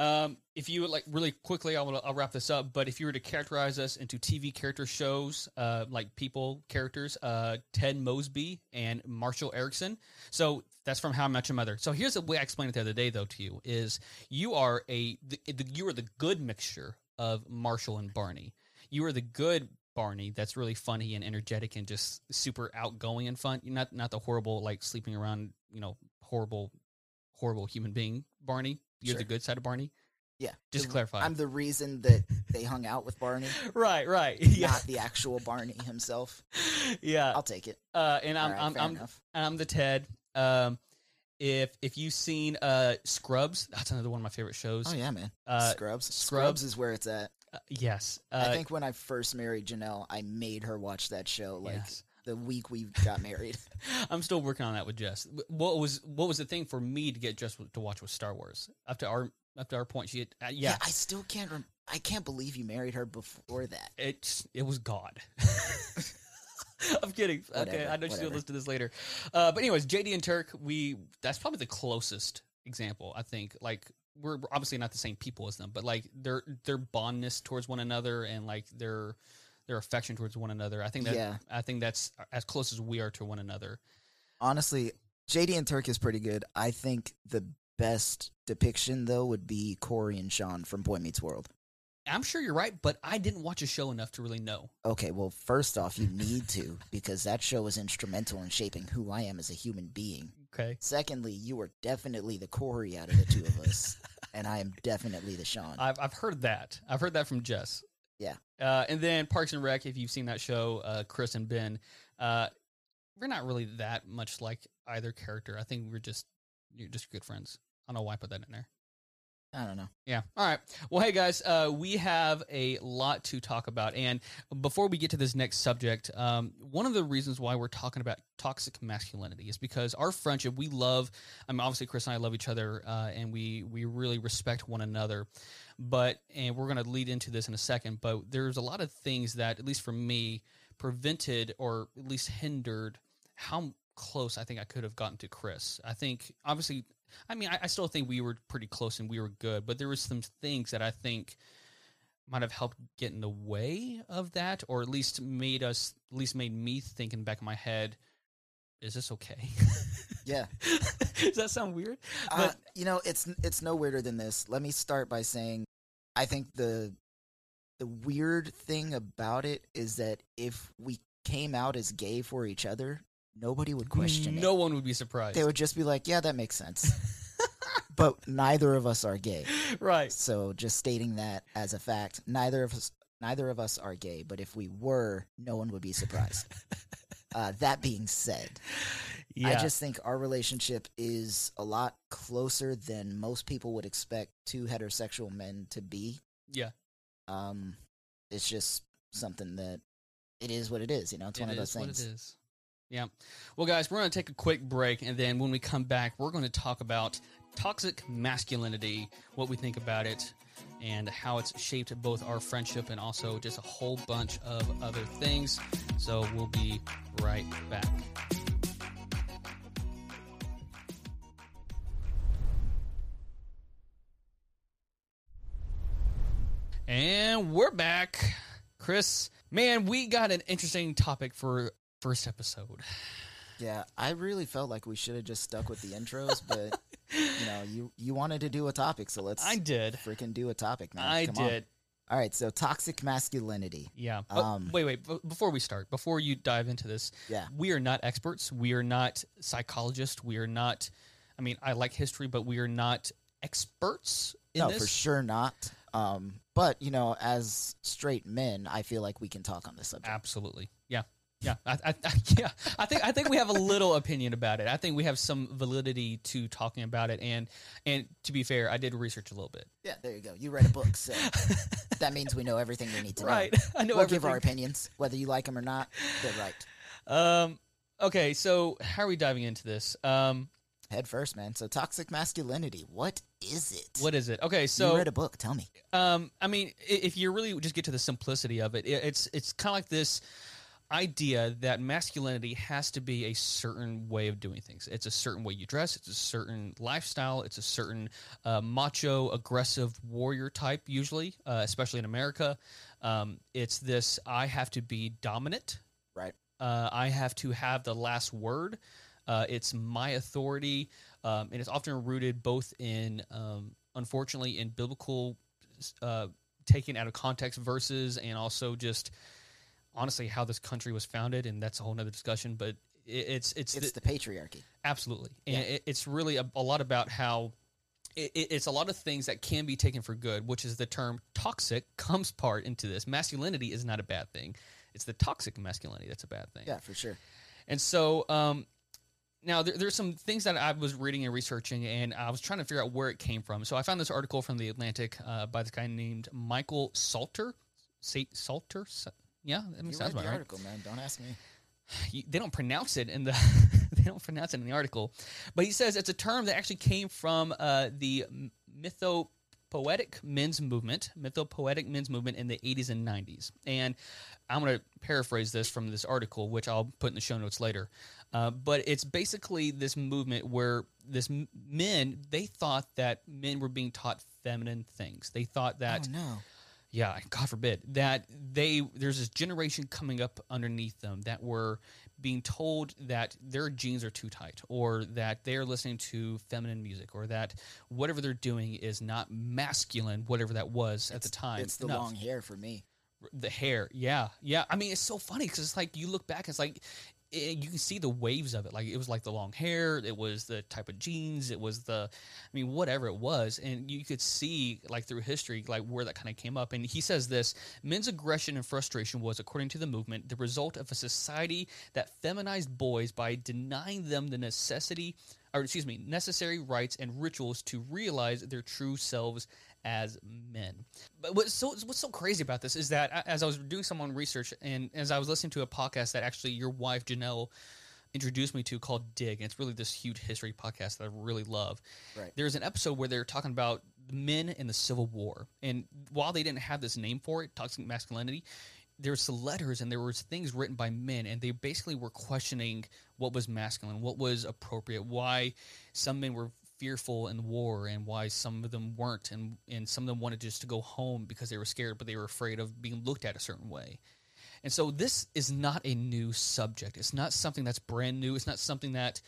Um, if you would like really quickly, I'll, I'll wrap this up. But if you were to characterize us into TV character shows, uh, like people characters, uh, Ted Mosby and Marshall Erickson. So that's from How I Met Your Mother. So here's the way I explained it the other day, though, to you: is you are a the, the, you are the good mixture of Marshall and Barney. You are the good Barney that's really funny and energetic and just super outgoing and fun. You're not not the horrible like sleeping around, you know, horrible, horrible human being Barney. You're the good side of Barney. Yeah. Just The- clarify. I'm the reason that they hung out with Barney, right, right. Yeah, not the actual Barney himself. yeah. I'll take it. Uh, and I'm right, I'm I'm. I'm the Ted. Um, if if you've seen uh Scrubs, that's another one of my favorite shows. Oh yeah, man. Uh, Scrubs. Scrubs. Scrubs is where it's at. uh, yes. Uh, I think when I first married Janelle, I made her watch that show like yes. The week we got married. I'm still working on that with Jess. What was what was the thing for me to get Jess to watch was Star Wars. Up to our up to our point, she had, uh, yeah, I still can't. Rem- I can't believe you married her before that. it it was God. I'm kidding. okay, I know she's gonna listen to this later. Uh, but anyways, JD and Turk, we that's probably the closest example. I think like we're we're obviously not the same people as them, but like their their bondness towards one another and like their their affection towards one another. I think that Yeah. I think that's as close as we are to one another. Honestly, JD and Turk is pretty good. I think the best depiction though would be Corey and Sean from Boy Meets World. I'm sure you're right, but I didn't watch a show enough to really know. Okay, well, first off, you need to because that show was instrumental in shaping who I am as a human being. Okay. Secondly, you are definitely the Corey out of the two of us, and I am definitely the Sean. I've I've heard that. I've heard that from Jess. Yeah. Uh, and then Parks and Rec, if you've seen that show, uh, Chris and Ben, uh, we're not really that much like either character. I think we're just you're just good friends. I don't know why I put that in there. I don't know. Yeah. All right. Well, hey guys, uh, we have a lot to talk about, and before we get to this next subject, um, one of the reasons why we're talking about toxic masculinity is because our friendship, we love. I mean, obviously, Chris and I love each other, uh, and we we really respect one another. But and we're going to lead into this in a second. But there's a lot of things that, at least for me, prevented or at least hindered how close I think I could have gotten to Chris. I think obviously I mean, I, I still think we were pretty close and we were good, but there was some things that I think might have helped get in the way of that, or at least made us, at least made me think in the back of my head, is this okay? Yeah. Does that sound weird? Uh, But- you know, it's it's no weirder than this. Let me start by saying, I think the the weird thing about it is that if we came out as gay for each other, nobody would question no it. one would be surprised. They would just be like, "Yeah, that makes sense." but neither of us are gay. right. So just stating that as a fact, neither of us neither of us are gay, but if we were, no one would be surprised. uh, that being said, Yeah. I just think our relationship is a lot closer than most people would expect two heterosexual men to be. Yeah. Um, it's just something that it is what it is. You know, it's one It of those things. Yeah. Well, guys, we're going to take a quick break, and then when we come back, we're going to talk about toxic masculinity, what we think about it, and how it's shaped both our friendship and also just a whole bunch of other things. So we'll be right back. And we're back. Chris, man, we got an interesting topic for first episode. Yeah, I really felt like we should have just stuck with the intros, but you know, you you wanted to do a topic, so let's I did. freaking do a topic, man. I Come on. did. All right, so toxic masculinity. Yeah. Um, wait, wait. b- Before we start, before you dive into this, Yeah. we are not experts. We are not psychologists. We are not. I mean, I like history, but we are not experts in no, this. for sure not. Um, but you know, as straight men, I feel like we can talk on this subject. Absolutely. Yeah. Yeah. I, I, I, yeah. I think I think we have a little opinion about it. I think we have some validity to talking about it. And and to be fair, I did research a little bit. Yeah, there you go. You read a book, so that means we know everything we need to Right. know. I know We'll give our opinions, whether you like them or not. They're right. Um. Okay. So how are we diving into this? Um. Head first, man. So toxic masculinity. What is it? What is it? Okay. So you read a book. Tell me. Um, I mean, if you really just get to the simplicity of it, it's it's kind of like this idea that masculinity has to be a certain way of doing things. It's a certain way you dress. It's a certain lifestyle. It's a certain uh, macho, aggressive warrior type. Usually, uh, especially in America, um, it's this: I have to be dominant. Right. Uh, I have to have the last word. Uh, it's my authority, um, and it's often rooted both in, um, unfortunately, in biblical, uh, taken out of context verses, and also just honestly how this country was founded, and that's a whole nother discussion. But it, it's it's, It's the, the patriarchy. absolutely, and Yeah. it, it's really a, a lot about how. It, it- it's a lot of things that can be taken for good, which is the term toxic comes part into this. Masculinity is not a bad thing; it's the toxic masculinity that's a bad thing. Yeah, for sure. And so, um, now there, there's some things that I was reading and researching, and I was trying to figure out where it came from. So I found this article from the Atlantic uh, by this guy named Michael Salter. Salter, Sa- yeah, that You sounds read the right. article, man. Don't ask me. You- They don't pronounce it in the they don't pronounce it in the article, but he says it's a term that actually came from uh, the mythopoetic men's movement, mythopoetic men's movement in the 80s and 90s. And I'm going to paraphrase this from this article, which I'll put in the show notes later. Uh, but it's basically this movement where this m- men they thought that men were being taught feminine things. They thought that oh no. Yeah, God forbid. That they there's this generation coming up underneath them that were being told that their jeans are too tight or that they're listening to feminine music or that whatever they're doing is not masculine whatever that was at the time. It's the enough. long hair for me. the hair. Yeah. Yeah. I mean it's so funny because it's like you look back it's like it, you can see the waves of it. Like it was like the long hair it was the type of jeans it was the i mean whatever it was. And you could see like through history like where that kind of came up. And he says this men's aggression and frustration was according to the movement the result of a society that feminized boys by denying them the necessity or excuse me necessary rights and rituals to realize their true selves as men. But what's so what's so crazy about this is that as I was doing some own research and as I was listening to a podcast that actually your wife Janelle introduced me to called Dig, and it's really this huge history podcast that I really love. Right. There's an episode where they're talking about men in the Civil War, and while they didn't have this name for it, toxic masculinity, there's letters and there was things written by men, and they basically were questioning what was masculine, what was appropriate, why some men were fearful in war and why some of them weren't and and some of them wanted just to go home because they were scared but they were afraid of being looked at a certain way and so this is not a new subject it's not something that's brand new it's not something that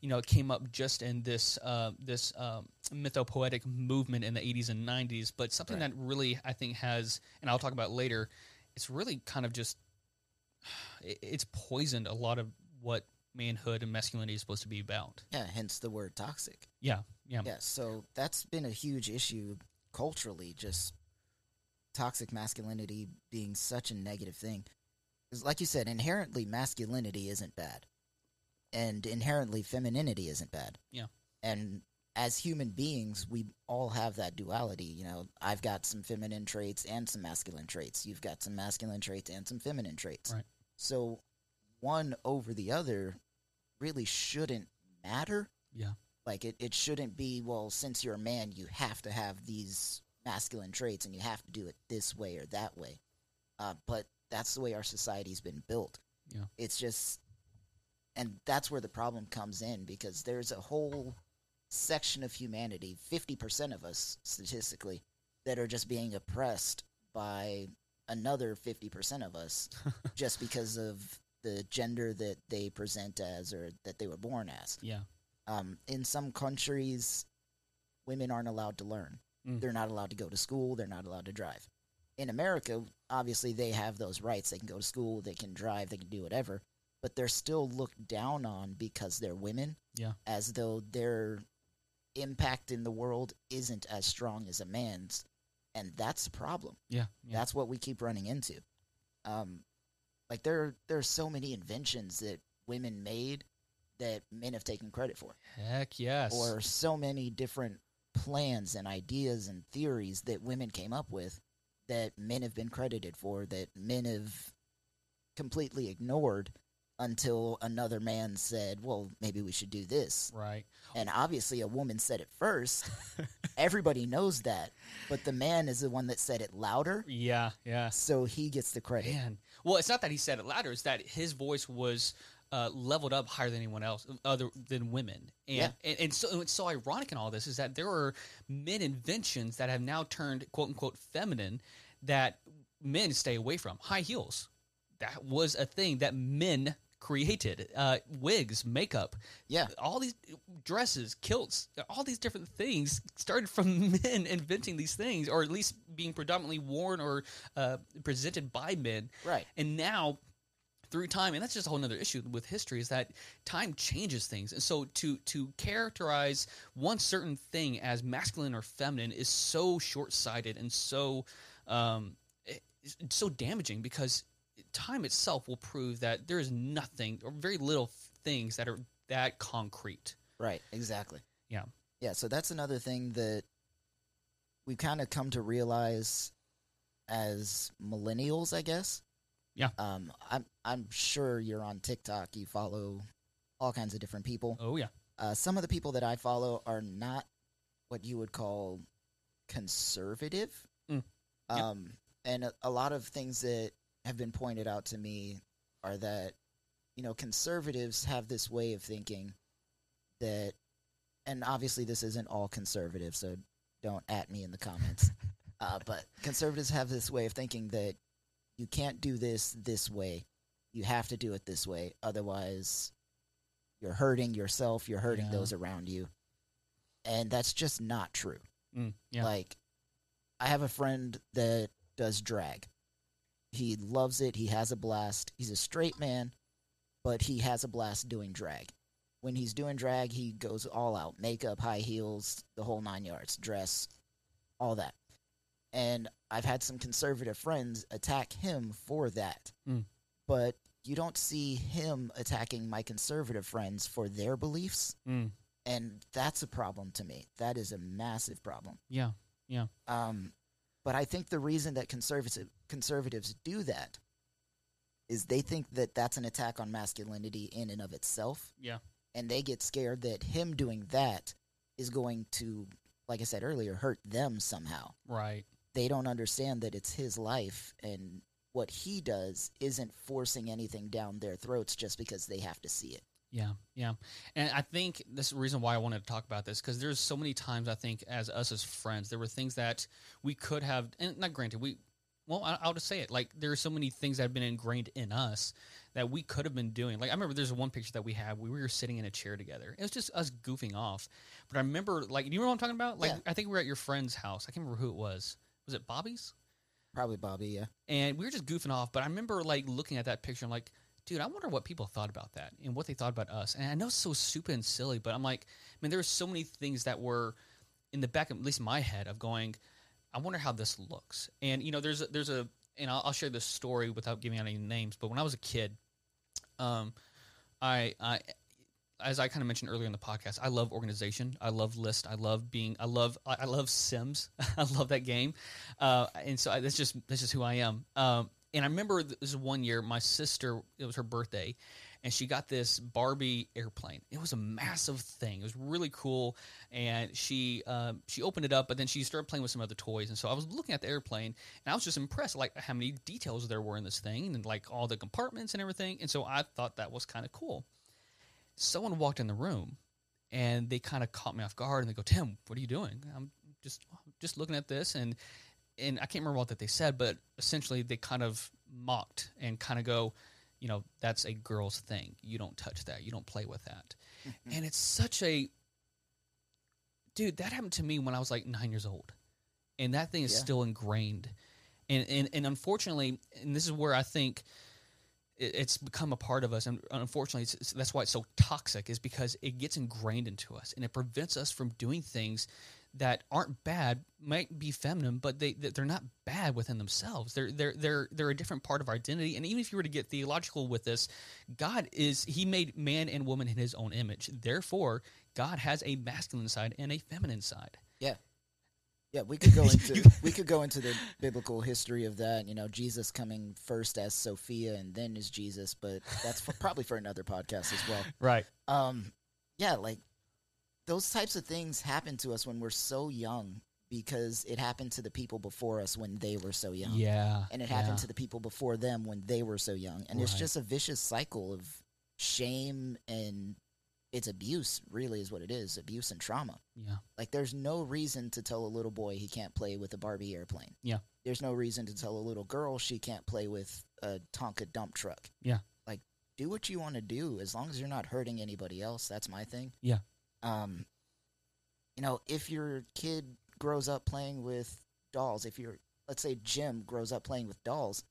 you know came up just in this uh, this um, mythopoetic movement in the 80s and 90s but something Right. that really i think has and i'll talk about later it's really kind of just it's poisoned a lot of what manhood and masculinity is supposed to be about Yeah, hence the word toxic. Yeah yeah Yeah, so that's been a huge issue culturally, just toxic masculinity being such a negative thing. 'Cause like you said, inherently masculinity isn't bad. And inherently femininity isn't bad. Yeah. And as human beings, we all have that duality. You know, I've got some feminine traits and some masculine traits. You've got some masculine traits and some feminine traits. Right. So one over the other really shouldn't matter yeah like it, it shouldn't be well since you're a man you have to have these masculine traits and you have to do it this way or that way. Uh, but that's the way our society's been built. Yeah. It's just, and that's where the problem comes in because there's a whole section of humanity, 50% of us statistically, that are just being oppressed by another 50% of us just because of the gender that they present as or that they were born as. Yeah. Um, in some countries, women aren't allowed to learn. Mm. They're not allowed to go to school. They're not allowed to drive. In America, obviously, they have those rights. They can go to school, they can drive, they can do whatever, but they're still looked down on because they're women. Yeah. As though their impact in the world isn't as strong as a man's. And that's a problem. Yeah. Yeah. That's what we keep running into. Um, like there, there are so many inventions that women made that men have taken credit for Heck yes. or so many different plans and ideas and theories that women came up with that men have been credited for that men have completely ignored until another man said, "Well, maybe we should do this." right. And obviously a woman said it first. Everybody knows that, but the man is the one that said it louder, Yeah. Yeah. so he gets the credit. Man. Well, it's not that he said it louder; it's that his voice was uh, leveled up higher than anyone else, other than women. And Yeah. and, and so what's so ironic in all this is that there are men inventions that have now turned quote unquote feminine that men stay away from. High heels. That was a thing that men created. Uh, wigs, makeup, Yeah. all these dresses, kilts, all these different things started from men inventing these things, or at least being predominantly worn or uh, presented by men. Right. And now, through time, and that's just a whole other issue with history, is that time changes things. And so to to characterize one certain thing as masculine or feminine is so short sighted and so um, it's so damaging because time itself will prove that there is nothing or very little things that are that concrete. Right, exactly. Yeah. Yeah, so that's another thing that we've kind of come to realize as millennials, I guess. Yeah. Um I'm I'm sure you're on TikTok, you follow all kinds of different people. Oh yeah. Uh some of the people that I follow are not what you would call conservative. Mm. Um and a, a lot of things that have been pointed out to me are that you know conservatives have this way of thinking that and obviously this isn't all conservative so don't at me in the comments uh, but conservatives have this way of thinking that you can't do this this way. You have to do it this way. Otherwise you're hurting yourself. You're hurting Yeah. those around you. And that's just not true. Mm, yeah. like i have a friend that does drag. He loves it. He has a blast. He's a straight man but he has a blast doing drag. When he's doing drag he goes all out. Makeup high heels the whole nine yards dress all that and i've had some conservative friends attack him for that Mm. but you don't see him attacking my conservative friends for their beliefs Mm, and that's a problem to me that is a massive problem yeah. Yeah. Um, but I think the reason that conservative conservatives do that is they think that that's an attack on masculinity in and of itself, Yeah. and they get scared that him doing that is going to, like I said earlier, hurt them somehow. Right. They don't understand that it's his life and what he does isn't forcing anything down their throats just because they have to see it. Yeah, yeah, and I think this is the reason why I wanted to talk about this because there's so many times I think as us as friends, there were things that we could have, and not granted, we, well, I, I'll just say it, like there are so many things that have been ingrained in us that we could have been doing. Like I remember there's one picture that we had, we were sitting in a chair together. It was just us goofing off, but I remember, like, do you know what I'm talking about? Like, Yeah. I think we were at your friend's house. I can't remember who it was. Was it Bobby's? Probably Bobby, yeah. and we were just goofing off. But I remember like looking at that picture. I'm like, dude, I wonder what people thought about that and what they thought about us. And I know it's so stupid and silly, but I'm like, I mean, there were so many things that were in the back of at least my head of going, I wonder how this looks. And you know, there's a, there's a, and I'll, I'll share this story without giving out any names. But when I was a kid, um, I I as I kind of mentioned earlier in the podcast, I love organization. I love list. I love being. I love. I love Sims. I love that game, uh, and so I, that's just that's just who I am. Um, and I remember this one year, my sister. It was her birthday, and she got this Barbie airplane. It was a massive thing. It was really cool, and she um, she opened it up, but then she started playing with some other toys. And so I was looking at the airplane, and I was just impressed, like how many details there were in this thing, and like all the compartments and everything. And so I thought that was kind of cool. Someone walked in the room, and they kind of caught me off guard, and they go, "Tim, what are you doing?" I'm just just looking at this, and and I can't remember what that they said, but essentially they kind of mocked and kind of go, you know, that's a girl's thing. You don't touch that. You don't play with that. Mm-hmm. and it's such a dude, that happened to me when I was like nine years old. And that thing is Yeah. still ingrained. And, and and unfortunately, and this is where I think it, it's become a part of us. And unfortunately, it's, it's, that's why it's so toxic, is because it gets ingrained into us and it prevents us from doing things that aren't bad, might be feminine, but they they're not bad within themselves. They're they're they're they're a different part of our identity. And even if you were to get theological with this, God is He made man and woman in His own image. Therefore, God has a masculine side and a feminine side. Yeah. Yeah, we could go into we could go into the biblical history of that. You know, Jesus coming first as Sophia and then as Jesus, but that's for, probably for another podcast as well. Right. Um, yeah, like those types of things happen to us when we're so young because it happened to the people before us when they were so young. Yeah. And it happened yeah. to the people before them when they were so young. And it's just a vicious cycle of shame and it's abuse, really, is what it is abuse and trauma. Yeah. Like, there's no reason to tell a little boy he can't play with a Barbie airplane. Yeah. There's no reason to tell a little girl she can't play with a Tonka dump truck. Yeah. Like, do what you want to do as long as you're not hurting anybody else. That's my thing. Yeah. Um, you know, if your kid grows up playing with dolls, if you're, let's say Jim grows up playing with dolls,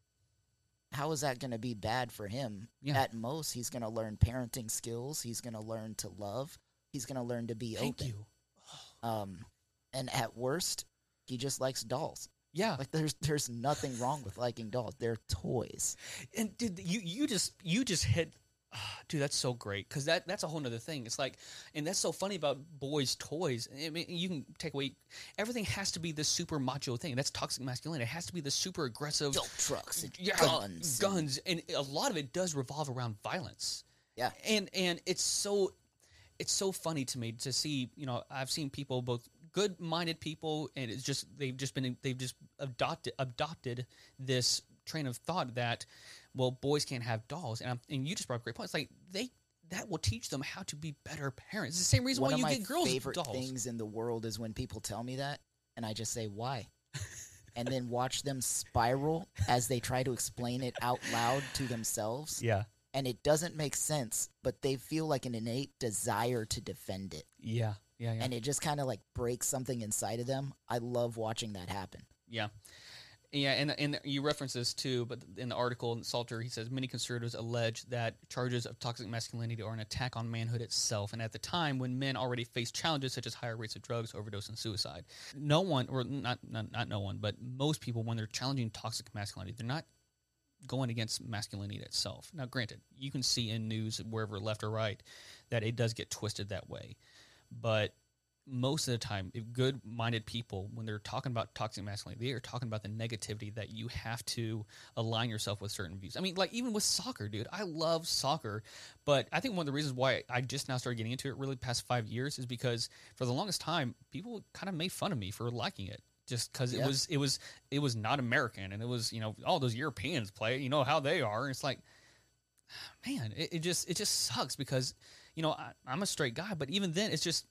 how is that going to be bad for him? Yeah. At most, he's going to learn parenting skills. He's going to learn to love. He's going to learn to be Thank open. you. Um, and at worst, he just likes dolls. Yeah. Like there's there's nothing wrong with liking dolls. They're toys. and dude, you you just you just hit, dude. That's so great because that that's a whole nother thing. It's like, and that's so funny about boys' toys. I mean, you can take away everything has to be this super macho thing. That's toxic masculinity. It has to be this super aggressive Dump trucks and yeah, guns. guns, and a lot of it does revolve around violence. Yeah. and and it's so it's so funny to me to see. You know, I've seen people both good-minded people, and it's just they've just been they've just adopted adopted this train of thought that well, boys can't have dolls, and I'm, and you just brought up a great point. It's like they that will teach them how to be better parents. It's the same reason One why you get girls favorite dolls. things in the world is when people tell me that, and I just say why, and then watch them spiral as they try to explain it out loud to themselves, Yeah, and it doesn't make sense, but they feel like an innate desire to defend it, yeah, yeah, yeah. and it just kind of like breaks something inside of them. I love watching that happen. Yeah. Yeah, and and you reference this too, but in the article in Salter, he says many conservatives allege that charges of toxic masculinity are an attack on manhood itself, and at the time when men already faced challenges such as higher rates of drugs, overdose, and suicide, no one, or not not, not no one, but most people, when they're challenging toxic masculinity, they're not going against masculinity itself. Now, granted, you can see in news wherever left or right that it does get twisted that way, but most of the time, if good-minded people, when they're talking about toxic masculinity, they are talking about the negativity that you have to align yourself with certain views. I mean, like even with soccer, dude. I love soccer, but I think one of the reasons why I just now started getting into it, really past five years, is because for the longest time, people kind of made fun of me for liking it, just because it Yeah. was it was it was not American, and it was you know all those Europeans play, you know how they are, and it's like, man, it, it just it just sucks because you know I, I'm a straight guy, but even then, it's just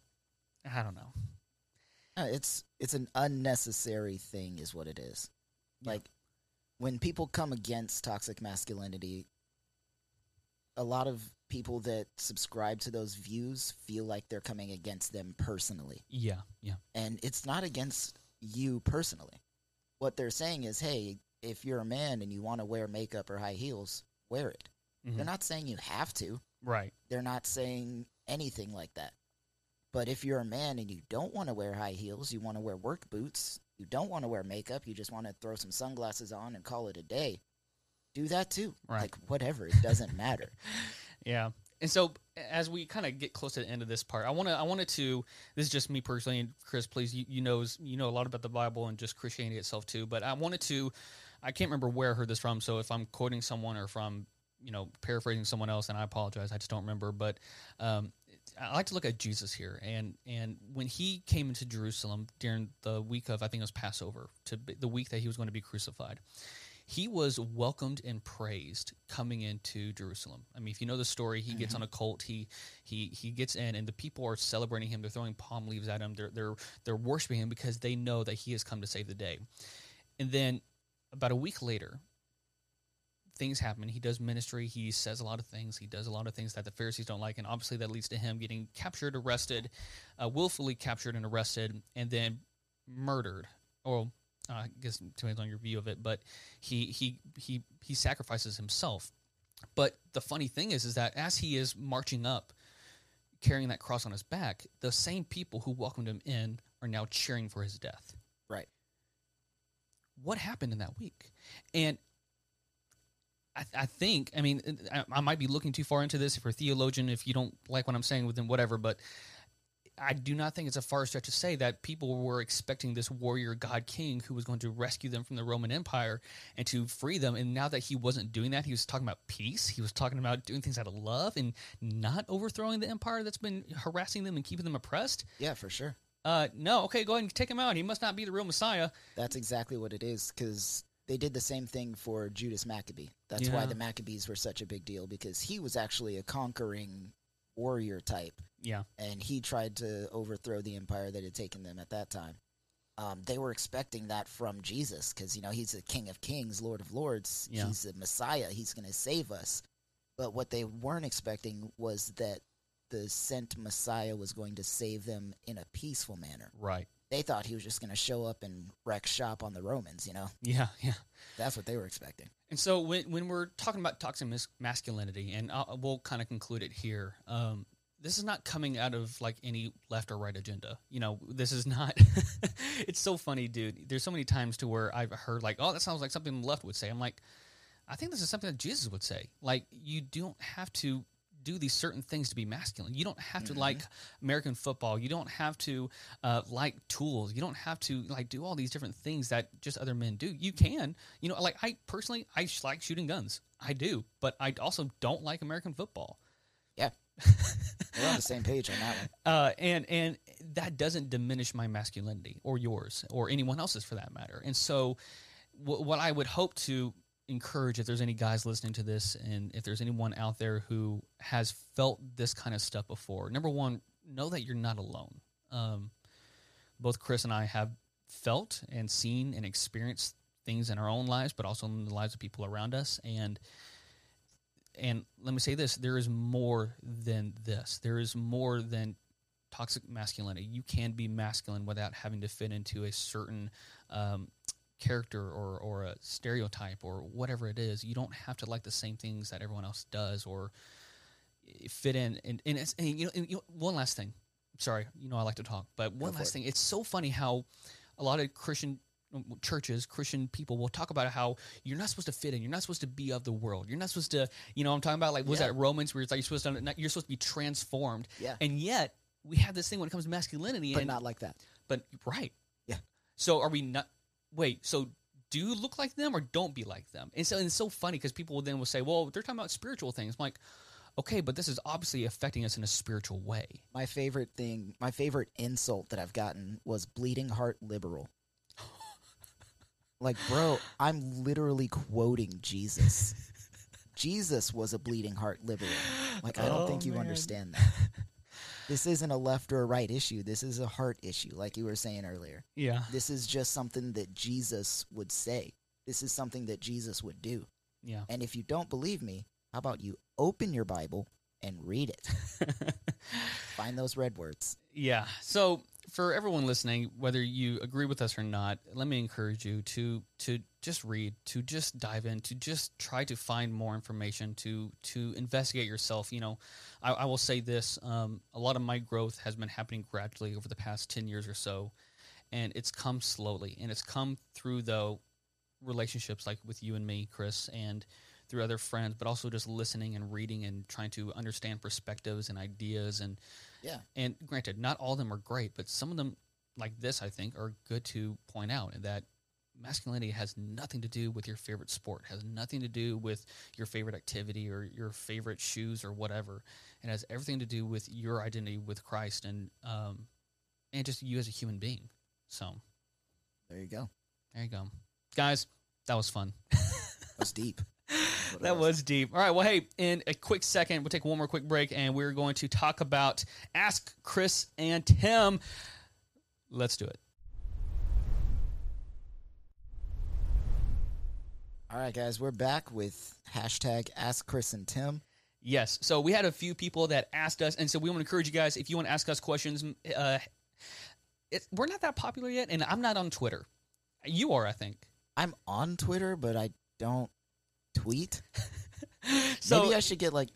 I don't know. Uh, It's it's an unnecessary thing, is what it is. Yeah. Like when people come against toxic masculinity, a lot of people that subscribe to those views feel like they're coming against them personally, Yeah, yeah, and it's not against you personally. What they're saying is, hey, if you're a man and you want to wear makeup or high heels, wear it. Mhm. They're not saying you have to. right. They're not saying anything like that. But if you're a man and you don't want to wear high heels, you want to wear work boots, you don't want to wear makeup, you just want to throw some sunglasses on and call it a day, do that too. Right. Like, whatever. It doesn't matter. Yeah. And so as we kind of get close to the end of this part, I want to I wanted to this is just me personally and Chris please you, you knows you know a lot about the Bible and just Christianity itself too, but I wanted to I can't remember where I heard this from, so if I'm quoting someone or from you know, paraphrasing someone else, and I apologize, I just don't remember. But um, I like to look at Jesus here, and and when he came into Jerusalem during the week of I think it was Passover, to be, the week that he was going to be crucified, he was welcomed and praised coming into Jerusalem. I mean, if you know the story, he gets mm-hmm. on a colt, he he he gets in, and the people are celebrating him. They're throwing palm leaves at him. They're they're they're worshiping him because they know that he has come to save the day. And then about a week later, things happen. He does ministry. He says a lot of things. He does a lot of things that the Pharisees don't like, and obviously that leads to him getting captured, arrested, uh, willfully captured and arrested, and then murdered. Or uh, I guess depends on your view of it, but he he he he sacrifices himself. But the funny thing is, is that as he is marching up, carrying that cross on his back, the same people who welcomed him in are now cheering for his death. Right. What happened in that week? And I, I think, I mean, I, I might be looking too far into this. If you're a theologian, if you don't like what I'm saying, then whatever. But I do not think it's a far stretch to say that people were expecting this warrior god king who was going to rescue them from the Roman Empire and to free them. And now that he wasn't doing that, he was talking about peace. He was talking about doing things out of love and not overthrowing the empire that's been harassing them and keeping them oppressed. Yeah, for sure. Uh, no, okay, go ahead and take him out. He must not be the real Messiah. That's exactly what it is because they did the same thing for Judas Maccabee. That's why the Maccabees were such a big deal because he was actually a conquering warrior type Yeah, and he tried to overthrow the empire that had taken them at that time. Um, they were expecting that from Jesus because you know he's the King of Kings, Lord of Lords. Yeah. He's the Messiah. He's going to save us. But what they weren't expecting was that the sent Messiah was going to save them in a peaceful manner. right. They thought he was just going to show up and wreck shop on the Romans. You know, Yeah, yeah. that's what they were expecting. And so when when we're talking about toxic mas- masculinity, and i we'll kind of conclude it here. Um, this is not coming out of like any left or right agenda. You know, this is not. it's so funny, dude. There's so many times to where I've heard like, "Oh, that sounds like something the left would say." I'm like, I think this is something that Jesus would say. Like, you don't have to do these certain things to be masculine. You don't have to like American football. You don't have to uh, like tools. You don't have to like do all these different things that just other men do. You can, you know, like I personally, I sh- like shooting guns. I do, but I also don't like American football. Yeah, we're on the same page on that one. Uh, and and that doesn't diminish my masculinity or yours or anyone else's for that matter. And so, w- what I would hope to encourage, if there's any guys listening to this, and if there's anyone out there who has felt this kind of stuff before, number one, know that you're not alone. Um, both Chris and I have felt and seen and experienced things in our own lives, but also in the lives of people around us, and and let me say this there is more than this. There is more than toxic masculinity. You can be masculine without having to fit into a certain um, character or, or a stereotype or whatever it is you don't have to like the same things that everyone else does or fit in and, and, it's, and, you know, and, you know one last thing sorry you know i like to talk but one for last it. thing it's so funny how a lot of christian um, churches christian people will talk about how you're not supposed to fit in you're not supposed to be of the world you're not supposed to you know i'm talking about like was Yeah. that romans where it's like you're supposed to you're supposed to be transformed Yeah. and yet we have this thing when it comes to masculinity But and not like that. but right Yeah. so are we not wait so do you look like them or don't be like them and so and it's so funny because people will then will say well they're talking about spiritual things I'm like okay but this is obviously affecting us in a spiritual way My favorite thing, my favorite insult that I've gotten was bleeding heart liberal. Like, bro, I'm literally quoting Jesus. Jesus was a bleeding heart liberal. Like, I don't Oh, think you man. understand that. This isn't a left or a right issue. This is a heart issue, like you were saying earlier. yeah This is just something that Jesus would say. This is something that Jesus would do. yeah And if you don't believe me, how about you open your Bible and read it? Find those red words. Yeah. So for everyone listening, whether you agree with us or not, let me encourage you to to just read, to just dive in, to just try to find more information, to to investigate yourself. You know, I, I will say this: um, a lot of my growth has been happening gradually over the past ten years or so, and it's come slowly, and it's come through though relationships like with you and me, Chris, and through other friends, but also just listening and reading and trying to understand perspectives and ideas and Yeah. and granted, not all of them are great, but some of them, like this, I think, are good to point out. And that masculinity has nothing to do with your favorite sport, has nothing to do with your favorite activity or your favorite shoes or whatever. It has everything to do with your identity with Christ and um, and just you as a human being. So There you go. there you go, guys. That was fun. That's deep. That else? was deep. All right. Well, hey, in a quick second, we'll take one more quick break and we're going to talk about Ask Chris and Tim. Let's do it. All right, guys, we're back with hashtag Ask Chris and Tim. Yes. So we had a few people that asked us, and so we want to encourage you guys if you want to ask us questions. Uh, it, we're not that popular yet, and I'm not on Twitter. You are, I think. I'm on Twitter, but I don't tweet. So maybe I should get like.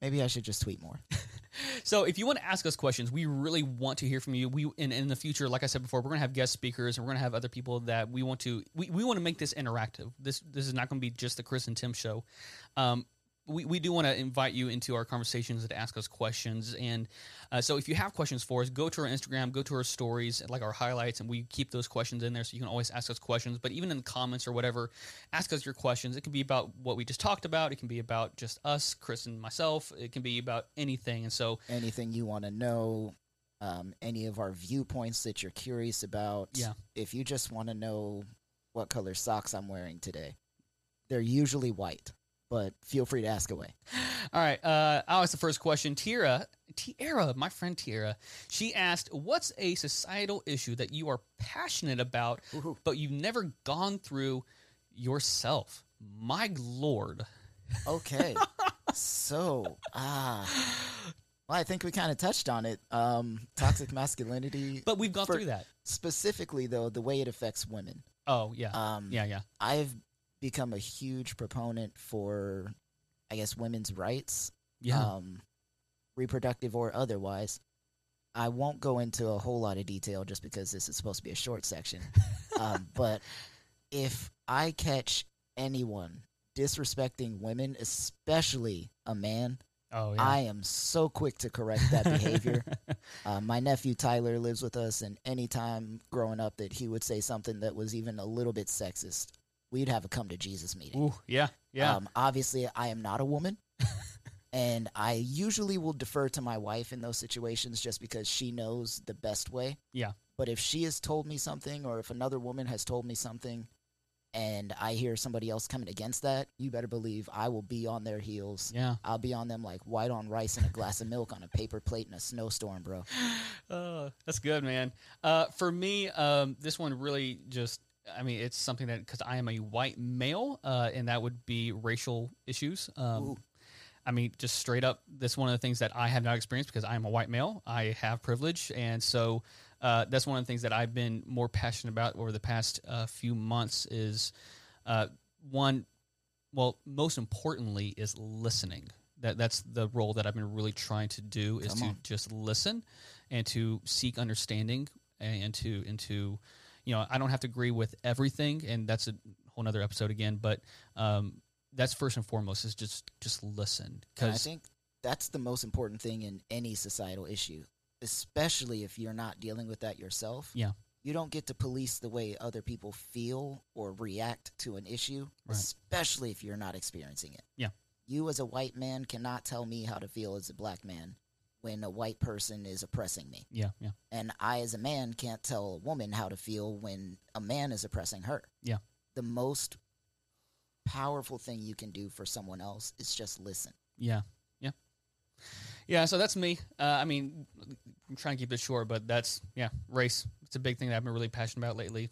Maybe I should just tweet more. So if you want to ask us questions, we really want to hear from you. We in, in the future, like I said before, we're going to have guest speakers and we're going to have other people that we want to we, we want to make this interactive. This this is not going to be just the Chris and Tim show. Um, we, we do want to invite you into our conversations and to ask us questions. And uh, so if you have questions for us, go to our Instagram, go to our stories, like our highlights, and we keep those questions in there so you can always ask us questions. But even in the comments or whatever, ask us your questions. It can be about what we just talked about. It can be about just us, Chris and myself. It can be about anything. And so Anything you want to know, um, any of our viewpoints that you're curious about. Yeah. If you just want to know what color socks I'm wearing today, they're usually white, but feel free to ask away. All right. Uh, I'll ask the first question. Tira, Tiara, my friend Tiara, she asked, "What's a societal issue that you are passionate about, Woohoo. but you've never gone through yourself?" My lord. Okay. so, ah. Well, I think we kind of touched on it. Um, toxic masculinity. But we've gone For- through that. specifically, though, the way it affects women. Oh yeah, Um, yeah, yeah. I've become a huge proponent for, I guess, women's rights, Yeah. um, reproductive or otherwise. I won't go into a whole lot of detail just because this is supposed to be a short section. um, but if I catch anyone disrespecting women, especially a man, oh yeah. I am so quick to correct that behavior. Uh, my nephew Tyler lives with us, and anytime growing up that he would say something that was even a little bit sexist, we'd have a come to Jesus meeting. Ooh, yeah, yeah. Um, obviously, I am not a woman, and I usually will defer to my wife in those situations just because she knows the best way. Yeah. But if she has told me something, or if another woman has told me something, and I hear somebody else coming against that, you better believe I will be on their heels. yeah. I'll be on them like white on rice and a glass of milk on a paper plate in a snowstorm, bro. Oh, that's good, man. Uh, for me, um, this one really just, I mean, it's something that, because I am a white male, uh, and that would be racial issues. Um, I mean, just straight up, that's one of the things that I have not experienced because I am a white male. I have privilege. And so uh, that's one of the things that I've been more passionate about over the past uh, few months is uh, one, well, most importantly, is listening. That that's the role that I've been really trying to do is Come to on. just listen and to seek understanding and to and to you know I don't have to agree with everything and that's a whole nother episode again but um, that's first and foremost is just just listen And I because think that's the most important thing in any societal issue, especially if you're not dealing with that yourself. Yeah. You don't get to police the way other people feel or react to an issue, Right. especially if you're not experiencing it. Yeah. You, as a white man, cannot tell me how to feel as a black man when a white person is oppressing me. yeah yeah And I, as a man, can't tell a woman how to feel when a man is oppressing her. Yeah. The most powerful thing you can do for someone else is just listen. yeah yeah yeah so that's me uh, I mean I'm trying to keep it short but that's yeah race it's a big thing that I've been really passionate about lately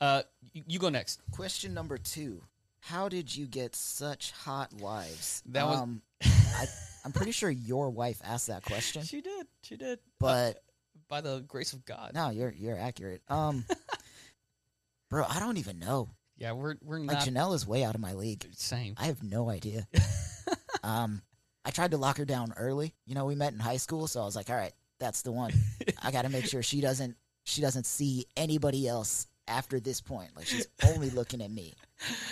uh, you, you go next Question number two. How did you get such hot wives? That was- um, I, I'm pretty sure your wife asked that question, she did she did but by the grace of God no, you're you're accurate. Um, bro, I don't even know. yeah we're we're Like not Janelle is way out of my league. same I have no idea. um, I tried to lock her down early. You know, we met in high school, so I was like, all right, that's the one. I got to make sure she doesn't she doesn't see anybody else after this point. Like she's only looking at me.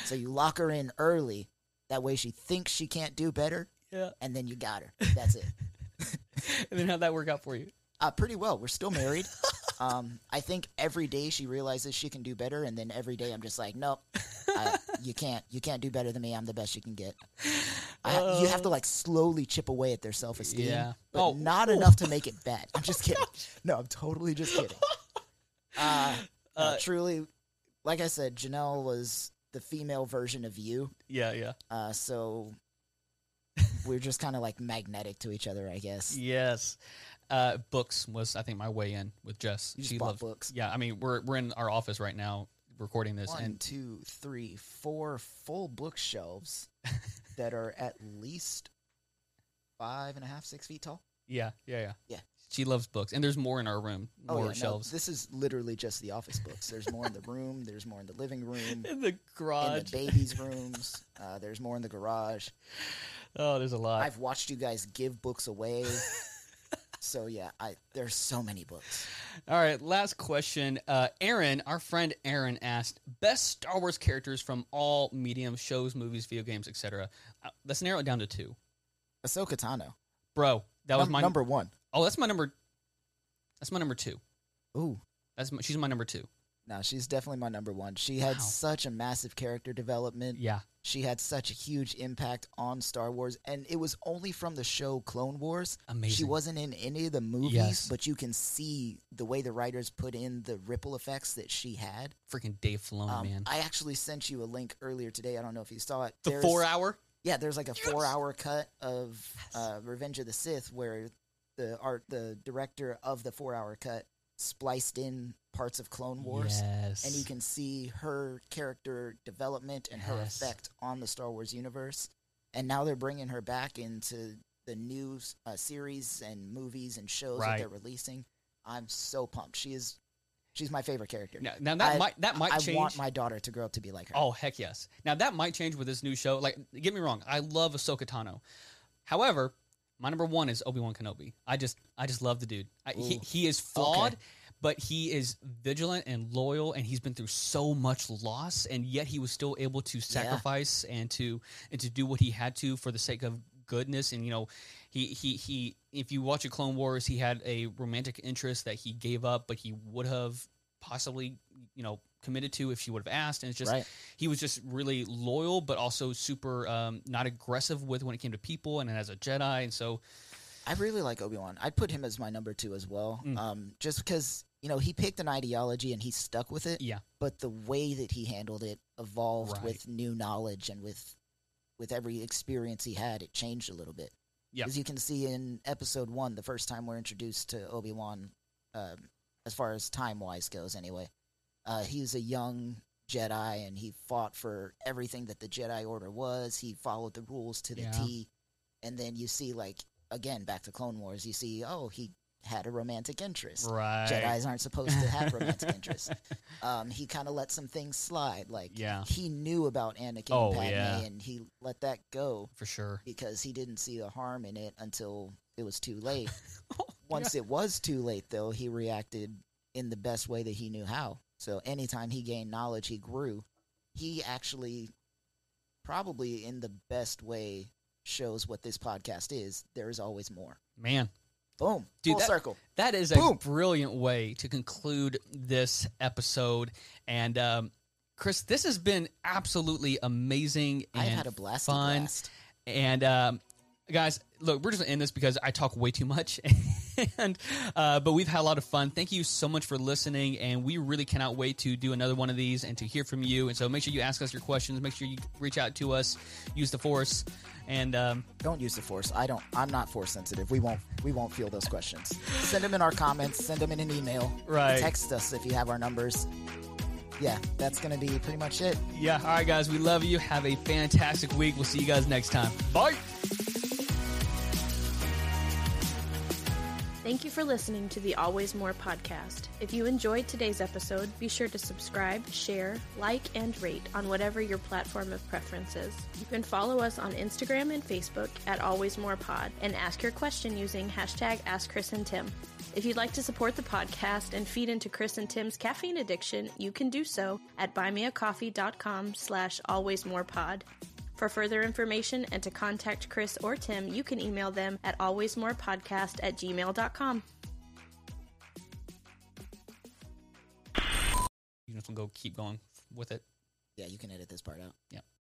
So you lock her in early. That way she thinks she can't do better, yeah and then you got her. That's it. and then how'd that work out for you Uh, pretty well. We're still married. Um, I think every day she realizes she can do better, and then every day I'm just like, nope, I, you can't. You can't do better than me. I'm the best you can get. I, you have to like slowly chip away at their self esteem, Yeah. but Oh. not enough to make it bad. I'm just kidding. No, I'm totally just kidding. Uh, uh, Uh, truly, like I said, Janelle was the female version of you. Yeah, yeah. Uh, so we're just kind of like magnetic to each other, I guess. Yes. Uh, books was I think my way in with Jess. You she loves books. Yeah, I mean we're we're in our office right now recording this, One, and two, three, four full bookshelves that are at least five and a half, six feet tall. yeah, yeah, yeah, Yeah. She loves books, and there's more in our room, Oh more yeah, no, shelves this is literally just the office books. There's more in the room. There's more in the living room. in the garage. In the babies' rooms. Uh, there's more in the garage. oh, there's a lot. I've watched you guys give books away. so yeah, I there's so many books. All right, last question. Uh, Aaron, our friend Aaron asked best Star Wars characters from all mediums, shows, movies, video games, etc. Uh, let's narrow it down to two. Ahsoka Tano, Bro, that was Num- my number one. Oh, that's my number. That's my number two. Ooh, That's my, she's my number two. no, she's definitely my number one. She had Wow. such a massive character development. Yeah, She had such a huge impact on Star Wars, and it was only from the show Clone Wars. amazing. She wasn't in any of the movies, Yes. but you can see the way the writers put in the ripple effects that she had. freaking Dave Filoni, Um, man. I actually sent you a link earlier today. I don't know if you saw it. the There's- four hour. Yeah, there's like a four-hour cut of uh, Revenge of the Sith where the art, the director of the four-hour cut spliced in parts of Clone Wars, Yes. and you can see her character development and her effect on the Star Wars universe. And now they're bringing her back into the new uh, series and movies and shows that they're releasing. I'm so pumped. She is, she's my favorite character. now, now that I- might that might I change. want my daughter to grow up to be like her. Oh heck yes! Now that might change with this new show. Like, get me wrong, I love Ahsoka Tano. However, my number one is Obi Wan Kenobi. I just I just love the dude. I, he he is flawed, Okay. but he is vigilant and loyal, and he's been through so much loss, and yet he was still able to sacrifice and to and to do what he had to for the sake of goodness. And you know, he he he. If you watch a Clone Wars, he had a romantic interest that he gave up, but he would have possibly you know committed to if she would have asked. And it's just right. he was just really loyal, but also super um, not aggressive with when it came to people and as a Jedi. And so, I really like Obi Wan. I'd put him as my number two as well. Mm. Um, just because you know he picked an ideology and he stuck with it, yeah, but the way that he handled it evolved Right. with new knowledge and with with every experience he had, it changed a little bit. Yep. As you can see in Episode One, the first time we're introduced to Obi Wan, um, as far as time wise goes, anyway, uh, he was a young Jedi and he fought for everything that the Jedi Order was. He followed the rules to the Yeah. T. And then you see, like, again, back to Clone Wars, you see, oh, he had a romantic interest. right. Jedis aren't supposed to have romantic interests. Um, he kind of let some things slide. Like, Yeah. he knew about Anakin Oh, and Padme, yeah. and he let that go for sure. because he didn't see the harm in it until it was too late. Oh, Once it was too late, though, he reacted in the best way that he knew how. So anytime he gained knowledge, he grew. He actually, probably in the best way, shows what this podcast is. There is always more. man, Boom. Dude, Full that- circle. that is a brilliant way to conclude this episode. And um, Chris, this has been absolutely amazing and I've had a blast. fun. blast. And um, guys, look, we're just gonna end this because I talk way too much, and uh, but we've had a lot of fun. Thank you so much for listening, and we really cannot wait to do another one of these and to hear from you. And so make sure you ask us your questions. Make sure you reach out to us. Use the force, and um, Don't use the force. I don't. I'm not force sensitive. We won't. We won't feel those questions. Send them in our comments. Send them in an email. Right. Text us if you have our numbers. Yeah, that's gonna be pretty much it. yeah, all right, guys, we love you. Have a fantastic week. We'll see you guys next time. Bye. Thank you for listening to the Always More podcast. If you enjoyed today's episode, be sure to subscribe, share, like, and rate on whatever your platform of preference is. You can follow us on Instagram and Facebook at Always More Pod and ask your question using hashtag Ask Chris and Tim. If you'd like to support the podcast and feed into Chris and Tim's caffeine addiction, you can do so at buymeacoffee.com slash alwaysmorepod. For further information and to contact Chris or Tim, you can email them at alwaysmorepodcast at gmail.com. You know, we'll go keep going with it. Yeah, you can edit this part out. Yeah.